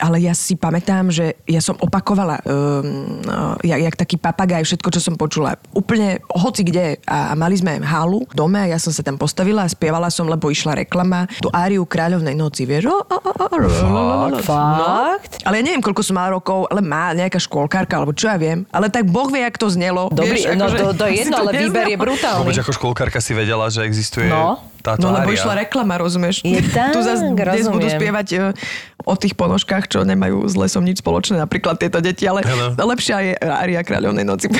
ale ja si pamätám, že ja som opakovala, um, uh, jak, jak taký papagaj, všetko, čo som počula. Úplne hoci kde. A, a mali sme halu v dome a ja som sa tam postavila a spievala som, lebo išla reklama, tú áriu Kráľovnej noci, vieš? Fakt? Ale ja neviem, koľko som mala rokov, ale má nejaká škôlkarka, alebo čo ja viem. Ale tak Boh vie, jak to znelo. Dobrý, no akože to, je jedno, ale výber je brutálny. Vôbec ako školkárka si vedela, že existuje No. Táto No lebo išla reklama, rozumieš? Je tak, tu zase dnes budú spievať e, o tých ponožkách, čo nemajú s lesom nič spoločné, napríklad tieto deti, ale Áno. lepšia je Aria Kráľovnej noci.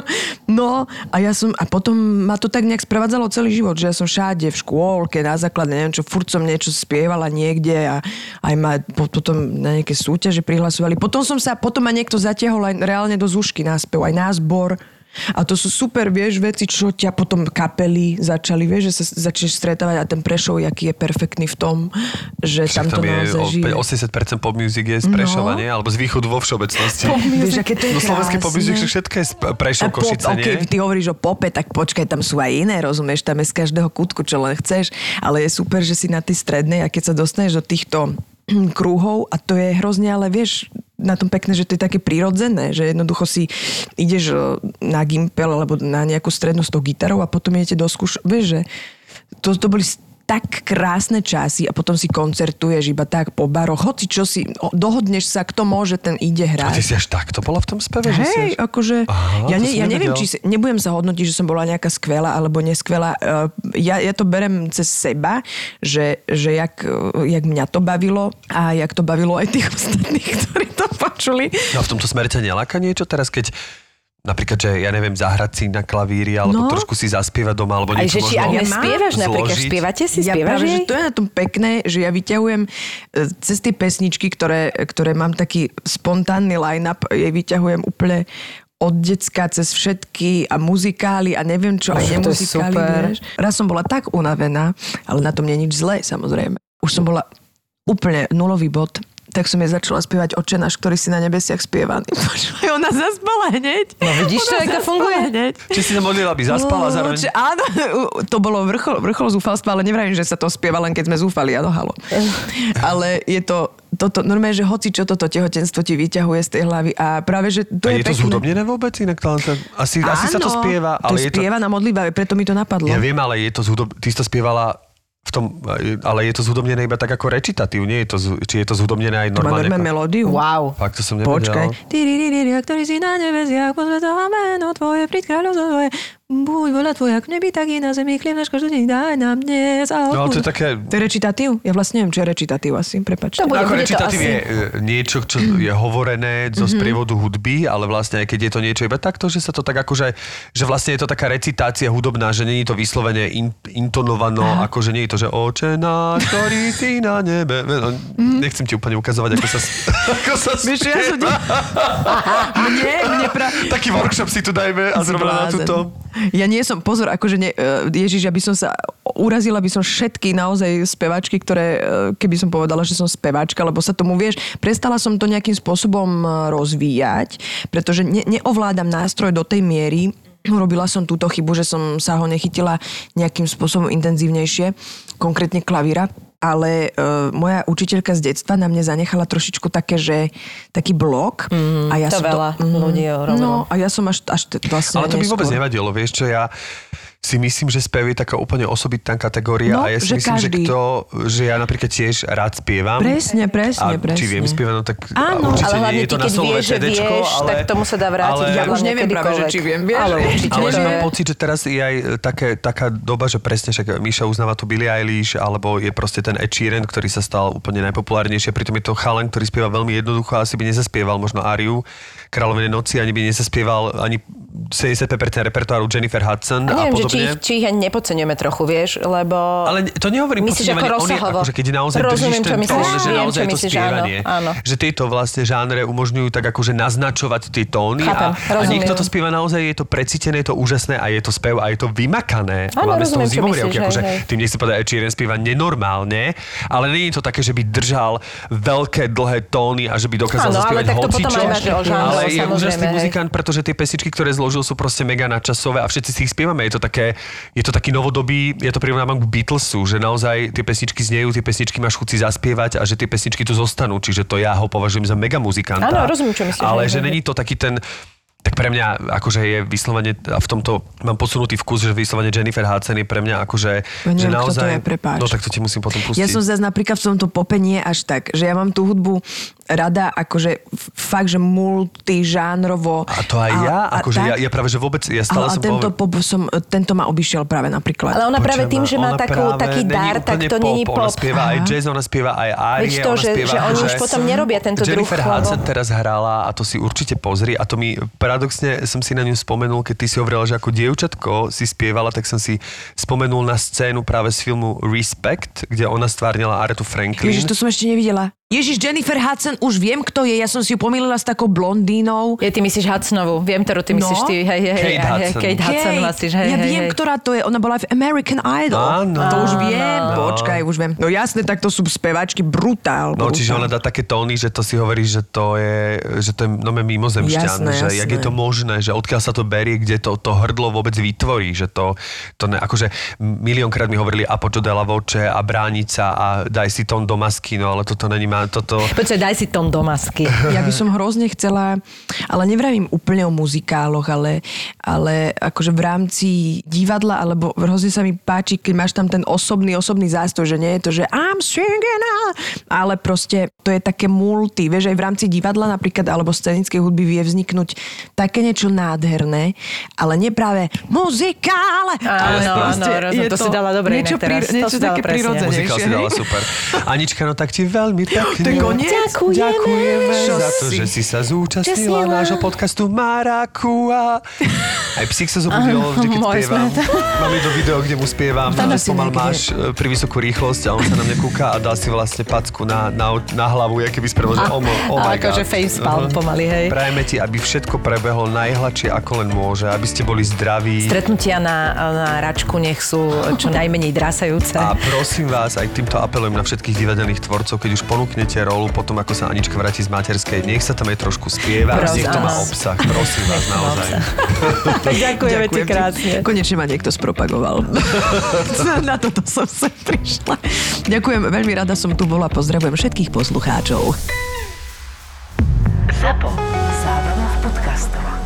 no a ja som, a potom ma to tak nejak sprevádzalo celý život, že ja som všade v škôlke, na základe, neviem čo, furt som niečo spievala niekde a aj ma po- potom na nejaké súťaže prihlasovali. Potom som sa, potom ma niekto zatiahol aj reálne do zúšky na spev, aj názbor. A to sú super, vieš, veci, čo ťa potom kapely začali, vieš, že sa začneš stretávať a ten Prešov, jaký je perfektný v tom, že Však tam to tam je naozaj žije. 80% pop music je z Prešova, No. nie? Alebo z východu vo všeobecnosti. Vieš, aké to je No slovenské pop music všetko je z Prešov, A pop, Košice, ok, nie? ty hovoríš o pope, tak počkaj, tam sú aj iné, rozumieš, tam je z každého kútku, čo len chceš, ale je super, že si na tej strednej a keď sa dostaneš do týchto krúhov a to je hrozne, ale vieš, na tom pekné, že to je také prirodzené, že jednoducho si ideš e, na gimpel alebo na nejakú strednú s tou gitarou a potom idete do skúš... Vieš, že to, to boli tak krásne časy a potom si koncertuješ iba tak po baroch, hoci čo si, dohodneš sa, kto môže, ten ide A ty hrať. si až takto bola v tom speve? že si Hej, až... akože, Aha, ja, ne, ja neviem, či, si- nebudem sa hodnotiť, že som bola nejaká skvelá alebo neskvelá. Ja, ja to berem cez seba, že, že jak, jak mňa to bavilo a jak to bavilo aj tých ostatných, ktorí to počuli. No a v tomto smere ťa neláka niečo teraz, keď napríklad, že ja neviem, zahrať si na klavíri, alebo No. trošku si zaspievať doma, alebo Aj niečo že či možno ak Ja mám spievaš napríklad, spievate si, ja spievaš práve, jej? že to je na tom pekné, že ja vyťahujem e, cez tie pesničky, ktoré, ktoré mám taký spontánny line-up, jej vyťahujem úplne od decka cez všetky a muzikály a neviem čo, aj Uf, to je nemuzikály, vieš. Raz som bola tak unavená, ale na tom nie je nič zlé, samozrejme. Už som bola úplne nulový bod tak som jej začala spievať Očenáš, ktorý si na nebesiach spievaný. Počúvaj, ona zaspala hneď. No vidíš to, to funguje? Hneď. Či si sa modlila, aby zaspala No, zároveň? či- áno, to bolo vrchol, vrchol zúfalstva, ale nevrajím, že sa to spieva len keď sme zúfali, áno, halo. Ale je to, toto, normálne, že hoci čo toto tehotenstvo ti vyťahuje z tej hlavy a práve, že to a je, je to pekné. zhudobnené vôbec? Inak to, to, asi, asi sa to Áno, spieva, ale to je to... spieva na modlitbe, preto mi to napadlo. Ja viem, ale je to zhudob... Ty si to spievala v tom, ale je to zhudobnené iba tak ako rečitatív, nie je to, či je to zhudobnené aj to má normálne? normálne ako- melódiu. Wow. Fakt, to som nevedel. Počkaj. Tyriririria, ktorý si na nebesiach, pozvedá meno tvoje, príď kráľovstvo tvoje. Buď voľa tvoja k nebi, tak na zemi, chlieb náš každý deň daj nám dnes. A No, to je také... To je recitatív? Ja vlastne neviem, čo je recitatív asi, prepačte. To bude- Ako asi- je e, niečo, čo je hovorené zo sprievodu hudby, ale vlastne aj keď je to niečo iba takto, že sa to tak akože, že vlastne je to taká recitácia hudobná, že není to vyslovene in, intonovano, akože nie je to, že oče náš, ktorý si na nebe. No, Nechcem ti úplne ukazovať, ako sa, ako sa Vieš, ja som... Mne, mne pra... Taký workshop si tu dajme a zrovna na túto. Ja nie som, pozor, akože ne, e, Ježiš, aby som sa urazila by som všetky naozaj speváčky, ktoré, e, keby som povedala, že som speváčka, lebo sa tomu, vieš, prestala som to nejakým spôsobom e, rozvíjať, pretože ne, neovládam nástroj do tej miery, Urobila som túto chybu, že som sa ho nechytila nejakým spôsobom intenzívnejšie, konkrétne klavíra, ale e, moja učiteľka z detstva na mne zanechala trošičku také, že taký blok. Mm, a ja to som veľa mhm. ľudí robilo. No a ja som až, až t- vlastne Ale to mi vôbec neskôr. nevadilo, vieš čo, ja si myslím, že spev je taká úplne osobitná kategória No, a ja si že myslím, každý. že kto, že ja napríklad tiež rád spievam. Presne, presne, a presne. či viem spievať, no tak Áno. určite ale hlavne nie je to ty, na keď solové vieš, že CDčko, vieš, ale, tak tomu sa dá vrátiť. ale- Ja už neviem práve, že či viem, vieš, Ale určite Ale že je... mám pocit, že teraz je aj také, taká doba, že presne však Míša uznáva tu Billie Eilish, alebo je proste ten Ed Sheeran, ktorý sa stal úplne najpopulárnejší. A pritom je to chalan, ktorý spieva veľmi jednoducho, asi by nezaspieval možno Ariu Kráľovnej noci, ani by nezaspieval ani 75% repertoáru Jennifer Hudson A a, neviem, že či podobne. ich, či ich ani nepodceňujeme trochu, vieš, lebo... Ale to nehovorím Myslíš ako rozsahovo? akože keď naozaj Rozumiem, držíš čo ten myslíš. tón, že naozaj čo to spievanie. áno, áno. Že tieto vlastne žánre umožňujú tak akože naznačovať tie tóny Chápem, a, a rozumiem. niekto to spieva naozaj, je to precítené, je to úžasné a je to spev a je to vymakané. Áno, Máme rozumiem, čo zimovriavky, myslíš, akože hej, tým nechcem povedať, že Ed spieva nenormálne, ale nie je to také, že by držal veľké, dlhé tóny a že by dokázal zaspievať hocičo. aj ale je úžasný muzikant, pretože tie pesničky, ktoré zložil, sú proste mega nadčasové a všetci si ich spievame. Je to také, je to taký novodobý, ja to prirovnávam k Beatlesu, že naozaj tie pesničky znejú, tie pesničky máš chuť si zaspievať a že tie pesničky tu zostanú. Čiže to ja ho považujem za mega muzikanta. Áno, rozumiem, čo myslíš, Ale že není to taký ten tak pre mňa akože je vyslovene, a v tomto mám posunutý vkus, že vyslovene Jennifer Hudson je pre mňa akože, Ja neviem, že kto to naozaj... je, prepáč. No tak to ti musím potom pustiť. Ja som zase napríklad v tomto pope nie až tak, že ja mám tú hudbu rada akože fakt, že multižánrovo. A to aj ja, akože ja, ja práve, že vôbec, ja stále ale a som tento, povedal- pop som, tento ma obišiel práve napríklad. Ale ona práve Počujem, tým, že má ona takú, práve taký dar, tak to není Ona pop. spieva aj Aha. jazz, ona spieva aj árie, Veď to, ona že, spieva... že oni akože- už potom nerobia tento druh. Jennifer Hudson teraz hrala a to si určite pozri a to mi paradoxne som si na ňu spomenul, keď ty si hovorila, že ako dievčatko si spievala, tak som si spomenul na scénu práve z filmu Respect, kde ona stvárnila Aretu Franklin. Ježiš, to som ešte nevidela. Ježiš, Jennifer Hudson, už viem, kto je. Ja som si ju pomýlila s takou blondínou. Je, ty myslíš Hudsonovú. Viem, ktorú ty myslíš No. ty. Hej, hej, Kate hej, Hudson. Kate Hudson vlastíš. Hej, ja hej, viem, hej. ktorá to je. Ona bola v American Idol. Áno. To už viem. Áno. Počkaj, už viem. No jasne, tak to sú speváčky brutál. No, brutál. čiže ona dá také tóny, že to si hovorí, že to je, že to je nome mimozemšťan, Jasné, že jasné. jak je to možné, že odkiaľ sa to berie, kde to, to hrdlo vôbec vytvorí, že to, to ne, akože miliónkrát mi hovorili Apočo de la Voce a Bránica a daj si tón do masky, no ale toto není má, toto... Počkaj, daj si tón do masky. Ja by som hrozne chcela, ale nevravím úplne o muzikáloch, ale, ale akože v rámci divadla, alebo hrozne sa mi páči, keď máš tam ten osobný, osobný zástoj, že nie je to, že I'm singing, out", ale proste to je také multi, vieš, aj v rámci divadla napríklad, alebo scenickej hudby vie vzniknúť také niečo nádherné, ale nie práve muzikále, ale Áno, proste áno, rozumiem, je to si dala dobre niečo, to niečo také presne. prirodzenejšie. Muzikál si dala super. Anička, no tak ti veľmi pekne. To je koniec? Ďakujeme. Ďakujeme Čo za to, si? že si sa zúčastnila Čestila. nášho podcastu Marakua. Aj psík sa zobudil, vždy keď môj spievam. Mám jedno video, kde mu spievam, Tam že pomal máš e, pri vysokú rýchlosť a on sa na mňa kúka a dá si vlastne packu na, na, na hlavu, jak keby sprevo, že oh, oh my Ale akože facepalm Mhm. pomaly, hej. Prajeme ti, aby všetko prebehlo najhladšie ako len môže, aby ste boli zdraví. Stretnutia na, na račku nech sú čo najmenej drásajúce. A prosím vás, aj týmto apelujem na všetkých divadelných tvorcov, keď už ponúknete vypnete rolu potom, ako sa Anička vráti z materskej. Nech sa tam aj trošku spieva, Proza, nech to má obsah. Prosím vás, naozaj. Ďakujeme ti krásne. Konečne ma niekto spropagoval. Na toto som sa prišla. Ďakujem, veľmi rada som tu bola. Pozdravujem všetkých poslucháčov. ZAPO. Zábrná v podcastovách.